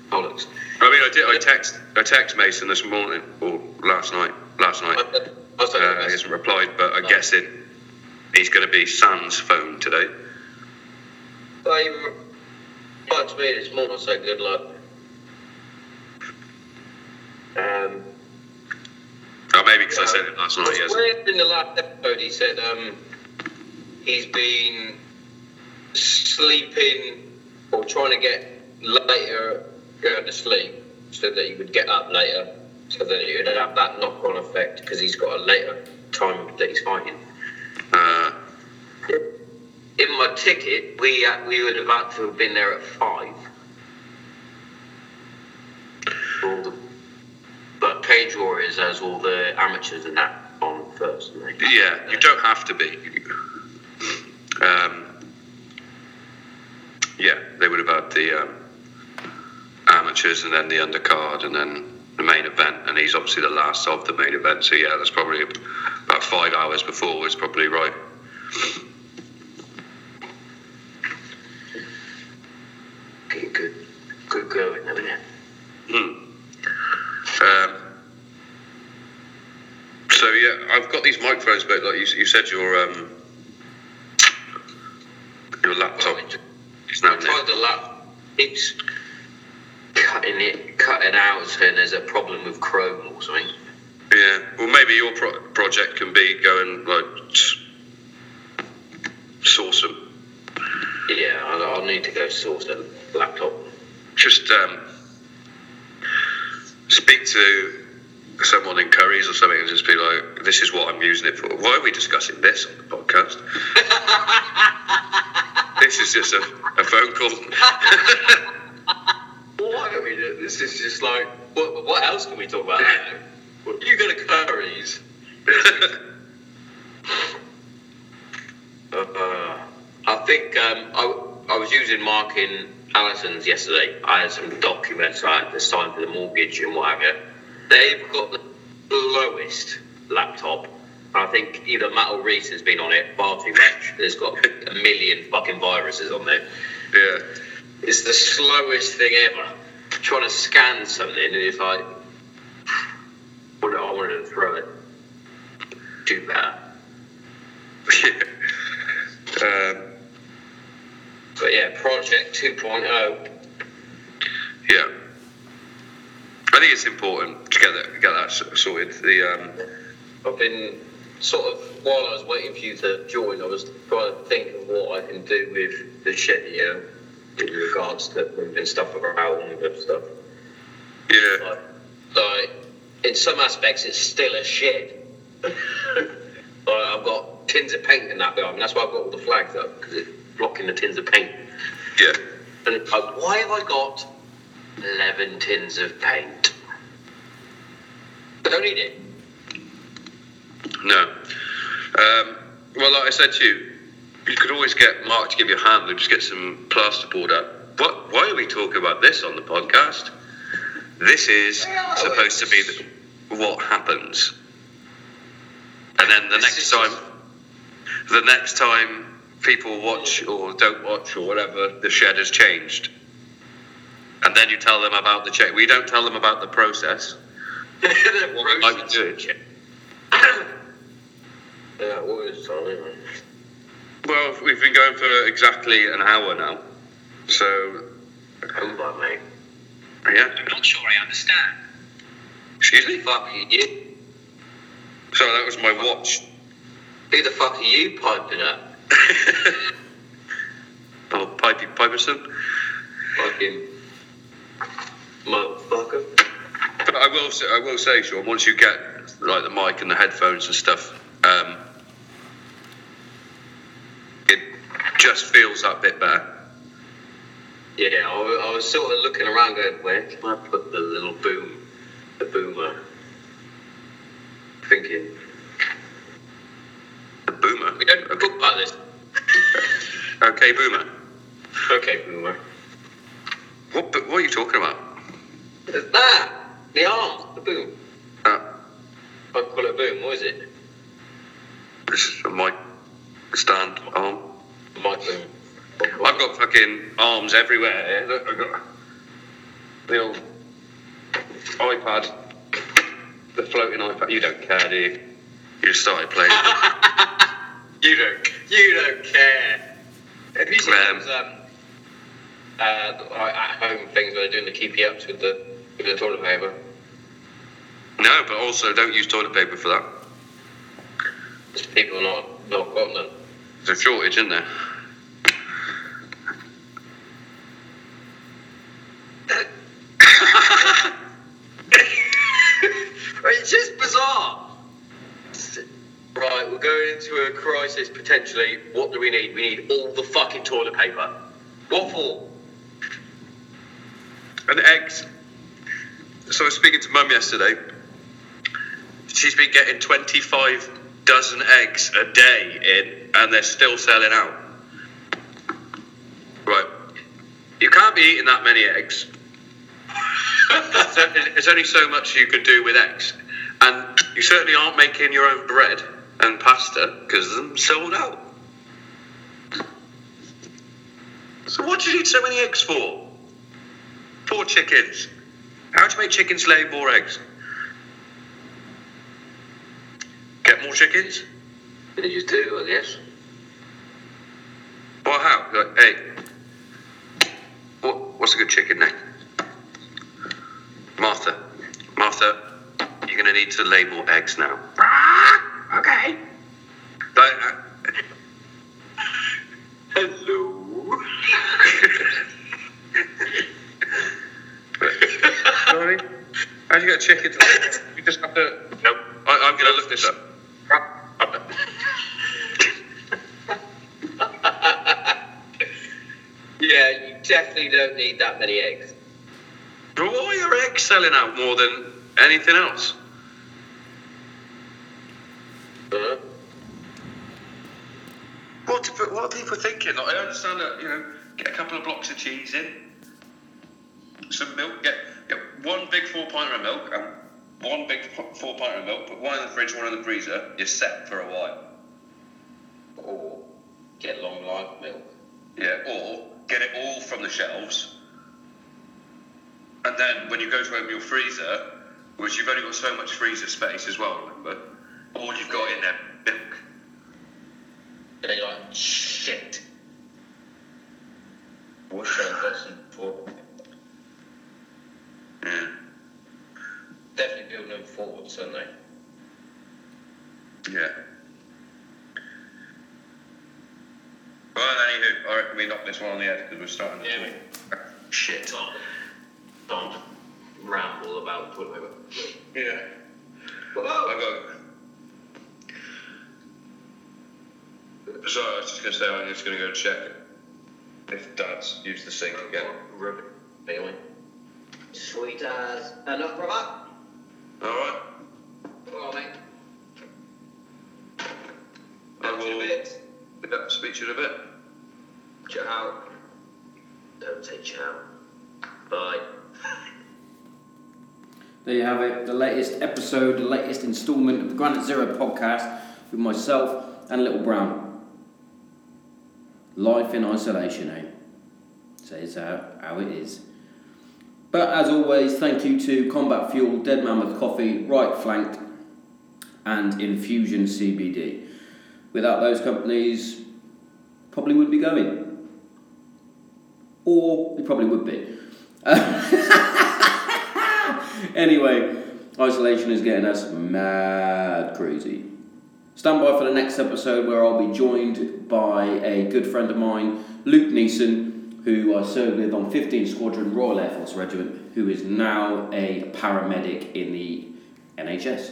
bollocks.
I mean, I did. I text. I text Mason this morning or last night. Last night.
I, I
Uh, he hasn't replied, but I'm guessing he's going to be Sans phone today.
They replied to me this morning, so good luck. Um,
Oh, maybe because I said it last night. Yes.
in the last episode he said um, he's been sleeping or trying to get later going to sleep so that he would get up later so that it would have that knock-on effect because he's got a later time that he's fighting.
Uh,
In my ticket, we uh, we would have had to have been there at five. But Cage Warriors has all the amateurs and that on first.
yeah, you don't have to be. Um, yeah, they would have had the um, amateurs and then the undercard and then the main event, and he's obviously the last of the main event. So yeah, that's probably about five hours before. Is probably right.
Good, good, good going, it?
Hmm. Um, so yeah, I've got these microphones, but like you, you said, your um, your laptop is now
I tried the keeps cutting it, cutting out, saying there's a problem with Chrome or something.
Yeah. Well, maybe your pro- project can be going like source them.
Yeah, I'll, I'll need to go source the laptop.
Just um, speak to someone in Currys or something and just be like, "This is what I'm using it for." Why are we discussing this on the podcast? (laughs) this is just a, a phone call. (laughs)
What are we doing? This is just like, what, what else can we talk about? you go to Currys. (laughs) Uh, I think um, I, I was using Mark in Allison's yesterday. I had some documents I had to sign for the mortgage and what have you. They've got the lowest laptop. I think either Matt or Reese has been on it far too much. There's got a million fucking viruses on there.
yeah.
It's the slowest thing ever. Trying to scan something and it's like, (sighs) well, I wanted to throw it. Do better. (laughs)
um,
But yeah, Project oh, 2.0.
yeah. I think it's important to get that get that sorted. The um,
I've been sort of while I was waiting for you to join, I was trying to think of what I can do with the shed here in regards to moving stuff around and stuff.
yeah.
Like, like in some aspects, it's still a shed. (laughs) like I've got tins of paint in that building. That's why I've got all the flags up because it's blocking the tins of paint.
Yeah.
And like, why have I got eleven tins of paint? I don't need it.
No. Um, well, like I said to you, you could always get Mark to give you a hand and just get some plasterboard up. What? Why are we talking about this on the podcast? This is
Yeah,
supposed to be the, what happens, and then the next time, the next time people watch or don't watch or whatever, the shed has changed, and then you tell them about the check. We don't tell them about the process. I would do it. (coughs)
Yeah, what is it? Anyway.
Well, we've been going for exactly an hour now. So,
Come on, mate.
yeah.
I'm not sure I understand.
Excuse
Who
me?
the fuck are you?
So that was my watch.
Who the fuck are you piping up? (laughs)
oh, Pipey Piperson.
Fucking motherfucker.
But I will say, I will say, Sean, once you get like the mic and the headphones and stuff, um, it just feels that bit better.
Yeah, I, I was sort of looking around going, where can I put the little boom, the boomer? Thinking,
The boomer.
we don't talk about this.
Okay, boomer.
Okay, boomer.
What? What are you talking about?
There's that! The arms, the boom.
Uh,
I call it a boom, what is it?
this is a mic stand arm.
My boom.
I've got fucking arms everywhere. Here. Look, I've got the old iPad, the floating iPad. You don't care, do you? You just started playing. (laughs)
You don't, you don't care. Have you seen
Um,
those um, uh, like at home things where they're doing the keepy ups with the the toilet paper?
no, but also don't use toilet paper for that.
There's people not not got them.
There's a shortage in there. (laughs)
it's just bizarre. Right, we're going into a crisis potentially. What do we need? We need all the fucking toilet paper. What for?
And eggs. So I was speaking to mum yesterday. She's been getting 25 dozen eggs a day in, and they're still selling out. Right. You can't be eating that many eggs. There's only so much you can do with eggs. And you certainly aren't making your own bread and pasta because them sold out. So what do you need so many eggs for? Four chickens. How do you make chickens lay more eggs? Get more chickens?
They just do, I guess.
Well, how? Like, hey, what, what's What's a good chicken name? Martha. Martha, you're going to need to lay more eggs now.
Ah, okay.
Like, uh,
Hello. (laughs)
Sorry? How'd you get a chicken? To, you just have to.
Nope.
I, I'm going to look this up. (laughs)
yeah, you definitely don't need that many eggs.
But why are your eggs selling out more than anything else?
Uh,
What, do- what are people thinking? Like, I understand that, you know, get a couple of blocks of cheese in, some milk, get, get one big four pinter of milk and one big four pinter of milk, put one in the fridge, one in the freezer, you're set for a while.
or get long life milk.
Yeah, or get it all from the shelves, and then when you go to open your freezer, which you've only got so much freezer space as well, remember, all you've got in there milk.
And you're like, shit. Wish I'd got some for
Yeah.
Definitely building them forward, aren't they?
Yeah. Well, anywho, I reckon we knock this one on the head because we're starting to
Yeah,
talk. Shit.
Don't, don't ramble about put away.
Yeah.
Whoa.
I got. Sorry, I was just going to say I'm just going to go check if Dad's used the sink again.
Rubbing. Anyway.
Sweet as. Enough, brother?
All right.
Come on, mate.
I
Up to a
will
bit.
yeah, speak to you in a bit.
Ciao. Don't say ciao. Bye. (laughs)
There you have it, the latest episode, the latest instalment of the Granite Zero podcast with myself and Little Brown. Life in isolation, eh? Says how, how it is. But as always, thank you to Combat Fuel, Dead Mammoth Coffee, Right Flanked, and Infusion CBD. Without those companies, probably wouldn't be going. Or we probably would be. (laughs) anyway, isolation is getting us mad crazy. Stand by for the next episode where I'll be joined by a good friend of mine, Luke Neeson, who I served with on 15th Squadron Royal Air Force Regiment, who is now a paramedic in the NHS.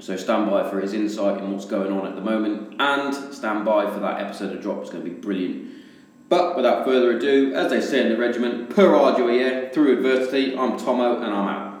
So stand by for his insight in what's going on at the moment, and stand by for that episode of Drop. It's going to be brilliant. But without further ado, as they say in the regiment, per ardua, through adversity, I'm Tomo and I'm out.